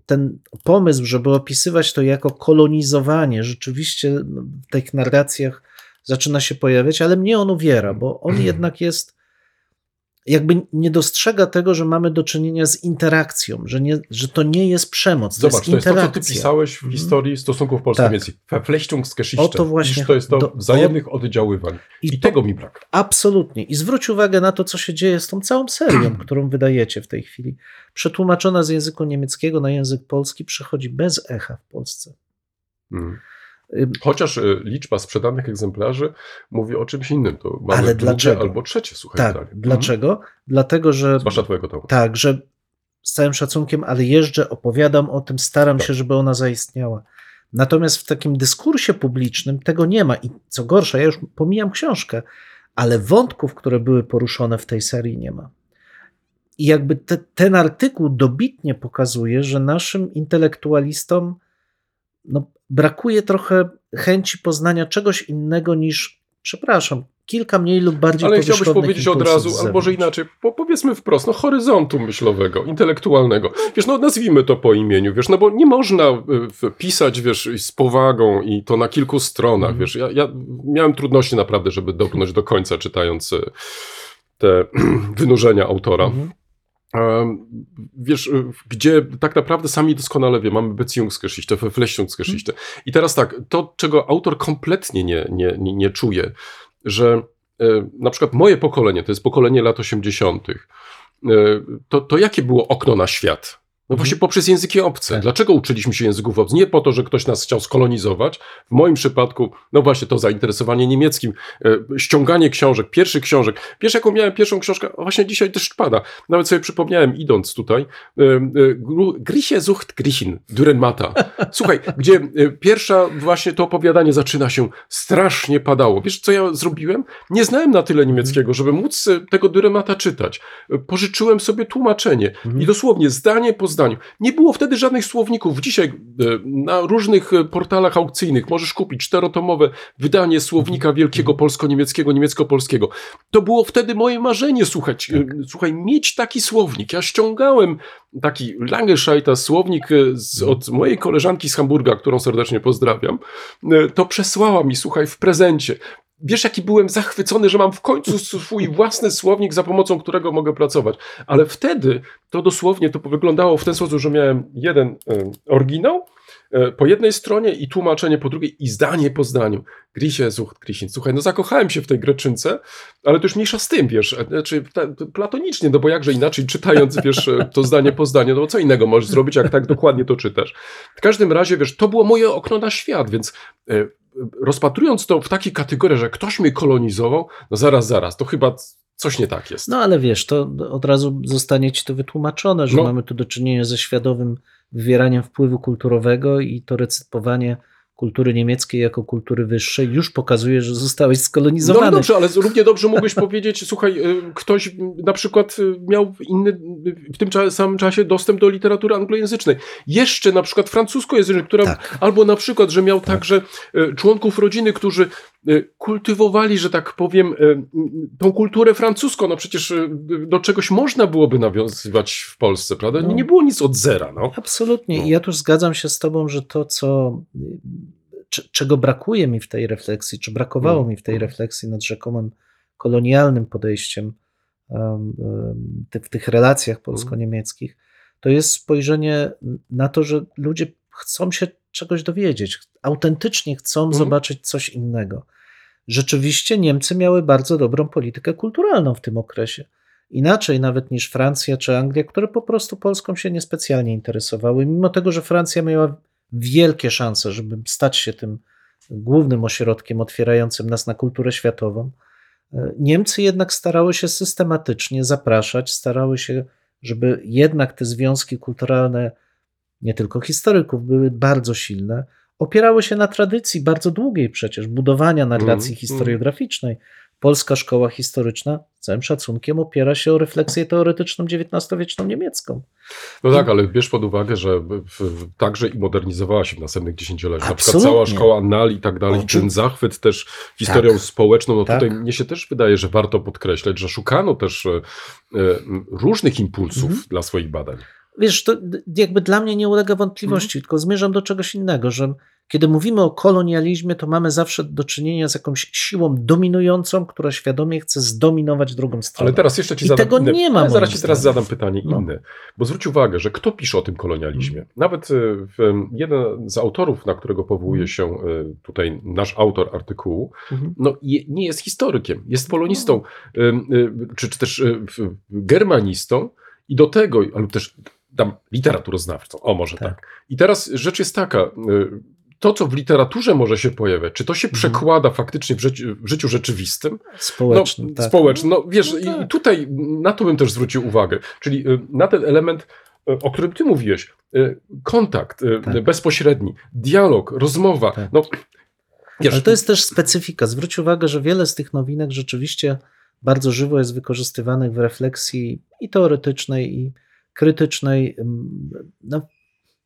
ten pomysł, żeby opisywać to jako kolonizowanie, rzeczywiście no, w tych narracjach zaczyna się pojawiać, ale mnie on uwiera, bo on jednak jest, jakby nie dostrzega tego, że mamy do czynienia z interakcją, że, nie, że to nie jest przemoc, to Zobacz, jest to jest to, co interakcja. ty pisałeś w Mhm. historii stosunków Tak. polsko-niemieckich. Verflechtungsgeschichte. Oto właśnie- to jest to do- wzajemnych oddziaływań. I, I tego mi brak. Absolutnie. I zwróć uwagę na to, co się dzieje z tą całą serią, którą wydajecie w tej chwili. Przetłumaczona z języka niemieckiego na język polski przychodzi bez echa w Polsce. Mm. Chociaż y, liczba sprzedanych egzemplarzy mówi o czymś innym. To mamy Ale drugie dlaczego? albo trzecie, słuchaj. Tak, zdanie. dlaczego? Dlatego, że Mhm. Zwłaszcza twojego tomu. tak, że z całym szacunkiem, ale jeżdżę, opowiadam o tym, staram Tak. się, żeby ona zaistniała. Natomiast w takim dyskursie publicznym tego nie ma. I co gorsza, ja już pomijam książkę, ale wątków, które były poruszone w tej serii, nie ma. I jakby te, ten artykuł dobitnie pokazuje, że naszym intelektualistom no, brakuje trochę chęci poznania czegoś innego niż, przepraszam, kilka mniej lub bardziej Ale chciałbyś powiedzieć od razu, albo że inaczej, po, powiedzmy wprost, no horyzontu myślowego, intelektualnego. Wiesz, no nazwijmy to po imieniu, wiesz, no bo nie można y, pisać, wiesz, z powagą i to na kilku stronach, Mhm. wiesz. Ja, ja miałem trudności naprawdę, żeby dobrnąć do końca, czytając y, te wynurzenia autora. Mhm. Wiesz, y, gdzie tak naprawdę sami doskonale wie, mamy Beziehungsgeschichte, Verflechtungsgeschichte. I teraz tak, to czego autor kompletnie nie, nie, nie, nie czuje, że e, na przykład moje pokolenie, to jest pokolenie lat 80., e, to, to jakie było okno na świat? No Mhm. właśnie poprzez języki obce. Tak. Dlaczego uczyliśmy się języków obcych? Nie po to, że ktoś nas chciał skolonizować. W moim przypadku, no właśnie to zainteresowanie niemieckim, e, ściąganie książek, pierwszych książek. Wiesz, jaką miałem pierwszą książkę? Właśnie dzisiaj deszcz pada. Nawet sobie przypomniałem, idąc tutaj, e, e, Grisie sucht Grichin, Dürrenmata. Słuchaj, gdzie e, pierwsza właśnie to opowiadanie zaczyna się, strasznie padało. Wiesz, co ja zrobiłem? Nie znałem na tyle niemieckiego, żeby móc e, tego Dürrenmata czytać. E, Pożyczyłem sobie tłumaczenie Mhm. i dosłownie zdanie po zdaniu. Nie było wtedy żadnych słowników. Dzisiaj e, na różnych e, portalach aukcyjnych możesz kupić czterotomowe wydanie słownika wielkiego polsko-niemieckiego, niemiecko-polskiego. To było wtedy moje marzenie, słuchać, e, słuchaj, mieć taki słownik. Ja ściągałem taki Langescheiter słownik z, od mojej koleżanki z Hamburga, którą serdecznie pozdrawiam. To przesłała mi, słuchaj, w prezencie. Wiesz, jaki byłem zachwycony, że mam w końcu swój własny słownik, za pomocą którego mogę pracować. Ale wtedy to dosłownie to wyglądało w ten sposób, że miałem jeden e, oryginał po jednej stronie i tłumaczenie po drugiej i zdanie po zdaniu. Grisie, sucht, Grisin. Słuchaj, no zakochałem się w tej greczynce, ale to już mniejsza z tym, wiesz, e, znaczy platonicznie, no bo jakże inaczej czytając, wiesz, e, to zdanie po zdaniu, no bo co innego możesz zrobić, jak tak dokładnie to czytasz. W każdym razie, wiesz, to było moje okno na świat, więc e, rozpatrując to w takiej kategorii, że ktoś mnie kolonizował, no zaraz, zaraz, to chyba coś nie tak jest. No ale wiesz, to od razu zostanie ci to wytłumaczone, że No. mamy tu do czynienia ze świadomym wywieraniem wpływu kulturowego i to recypowanie kultury niemieckiej jako kultury wyższej już pokazuje, że zostałeś No skolonizowany. ale dobrze, ale równie dobrze mógłbyś powiedzieć, słuchaj, y, ktoś na przykład y, miał inny, w tym samym czasie dostęp do literatury anglojęzycznej. Jeszcze na przykład francuskojęzycznej, która, Tak. albo na przykład, że miał także y, członków rodziny, którzy kultywowali, że tak powiem, tą kulturę francuską. No przecież do czegoś można byłoby nawiązywać w Polsce, prawda? No. Nie było nic od zera, no. Absolutnie. No. I ja tu zgadzam się z Tobą, że to, co, czego brakuje mi w tej refleksji, czy brakowało No. mi w tej Mhm. refleksji nad rzekomym kolonialnym podejściem w tych relacjach polsko-niemieckich, to jest spojrzenie na to, że ludzie chcą się czegoś dowiedzieć, autentycznie chcą zobaczyć coś innego. Rzeczywiście Niemcy miały bardzo dobrą politykę kulturalną w tym okresie. Inaczej nawet niż Francja czy Anglia, które po prostu Polską się niespecjalnie interesowały. Mimo tego, że Francja miała wielkie szanse, żeby stać się tym głównym ośrodkiem otwierającym nas na kulturę światową, Niemcy jednak starały się systematycznie zapraszać, starały się, żeby jednak te związki kulturalne, nie tylko historyków, były bardzo silne. Opierały się na tradycji bardzo długiej przecież budowania narracji Mm, historiograficznej. Polska szkoła historyczna, z całym szacunkiem, opiera się o refleksję teoretyczną XIX-wieczną niemiecką. No tak, ale bierz pod uwagę, że także i modernizowała się w następnych dziesięcioleciach. Na przykład cała szkoła NAL i tak dalej, ten zachwyt też historią Tak. społeczną. No Tak. tutaj mnie się też wydaje, że warto podkreślać, że szukano też e, e, różnych impulsów Mhm. dla swoich badań. Wiesz, to jakby dla mnie nie ulega wątpliwości, Mhm. tylko zmierzam do czegoś innego, że kiedy mówimy o kolonializmie, to mamy zawsze do czynienia z jakąś siłą dominującą, która świadomie chce zdominować drugą stronę. Ale teraz jeszcze ci I zadam tego inne, nie ma, ale zaraz ci teraz zadam pytanie No. inne. Bo zwróć uwagę, że kto pisze o tym kolonializmie? Nawet e, w, jeden z autorów, na którego powołuje się e, tutaj nasz autor artykułu, Mhm. no, nie jest historykiem, jest polonistą, y, y, czy, czy też y, germanistą i do tego, lub też tam literaturoznawcą, o może tak. Tak. I teraz rzecz jest taka, y, to co w literaturze może się pojawiać, czy to się Mhm. przekłada faktycznie w życiu, w życiu rzeczywistym? Społeczny, no, tak. społeczny. No wiesz, No i tak. tutaj na to bym też zwrócił uwagę, czyli y, na ten element, y, o którym ty mówiłeś, kontakt Tak. bezpośredni, dialog, rozmowa, Tak. no wiesz, Ale to jest też specyfika. Zwróć uwagę, że wiele z tych nowinek rzeczywiście bardzo żywo jest wykorzystywanych w refleksji i teoretycznej, i krytycznej no,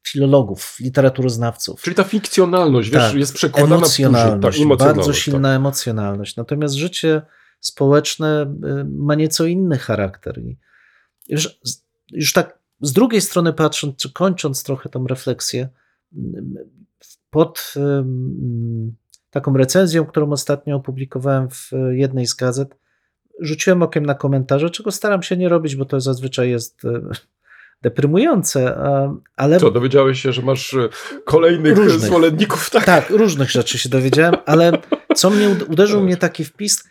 filologów, literaturoznawców. Czyli ta fikcjonalność, wiesz, Tak, jest przekładana emocjonalność, w tak, bardzo tak. silna emocjonalność. Natomiast życie społeczne ma nieco inny charakter. I już, już tak z drugiej strony patrząc, czy kończąc trochę tą refleksję, pod taką recenzją, którą ostatnio opublikowałem w jednej z gazet, rzuciłem okiem na komentarze, czego staram się nie robić, bo to zazwyczaj jest y, deprymujące, ale Co, dowiedziałeś się, że masz e, kolejnych Różnych. zwolenników, tak? tak, różnych rzeczy się dowiedziałem, ale co mnie ud- uderzył mnie taki wpis.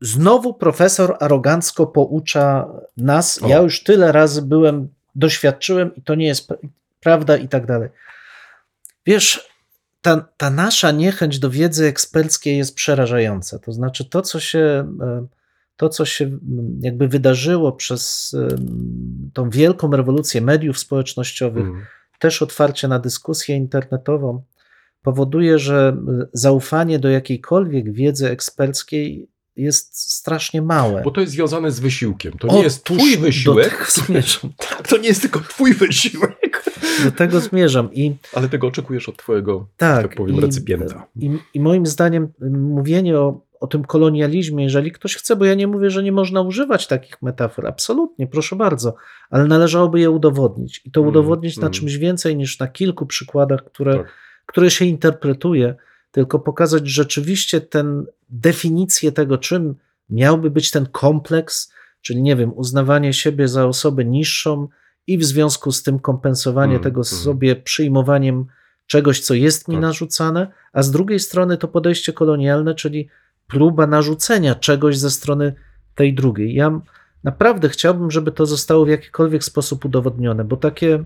Znowu profesor arogancko poucza nas. O. Ja już tyle razy byłem, doświadczyłem i to nie jest pra- prawda i tak dalej. Wiesz, ta, ta nasza niechęć do wiedzy eksperckiej jest przerażająca. To znaczy to, co się, e, to, co się jakby wydarzyło przez em, tą wielką rewolucję mediów społecznościowych, Mm. też otwarcie na dyskusję internetową powoduje, że zaufanie do jakiejkolwiek wiedzy eksperckiej jest strasznie małe. Bo to jest związane z wysiłkiem. To nie jest twój wysiłek. Tak, to nie jest tylko twój wysiłek. Do tego zmierzam. I Ale tego oczekujesz od twojego, tak, tak powiem, i, recypienta. I, I moim zdaniem mówienie o, o tym kolonializmie, jeżeli ktoś chce, bo ja nie mówię, że nie można używać takich metafor, absolutnie, proszę bardzo, ale należałoby je udowodnić. I to Mm, udowodnić na mm. czymś więcej niż na kilku przykładach, które, Tak. które się interpretuje, tylko pokazać rzeczywiście tę definicję tego, czym miałby być ten kompleks, czyli nie wiem, uznawanie siebie za osobę niższą i w związku z tym kompensowanie Mm, tego mm. sobie przyjmowaniem czegoś, co jest mi Tak. narzucane, a z drugiej strony to podejście kolonialne, czyli próba narzucenia czegoś ze strony tej drugiej. Ja naprawdę chciałbym, żeby to zostało w jakikolwiek sposób udowodnione, bo takie,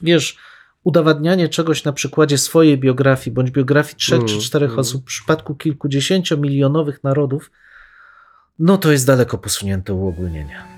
wiesz, udowadnianie czegoś na przykładzie swojej biografii, bądź biografii trzech Mm, czy czterech mm. osób w przypadku kilkudziesięciomilionowych narodów, no to jest daleko posunięte uogólnienie.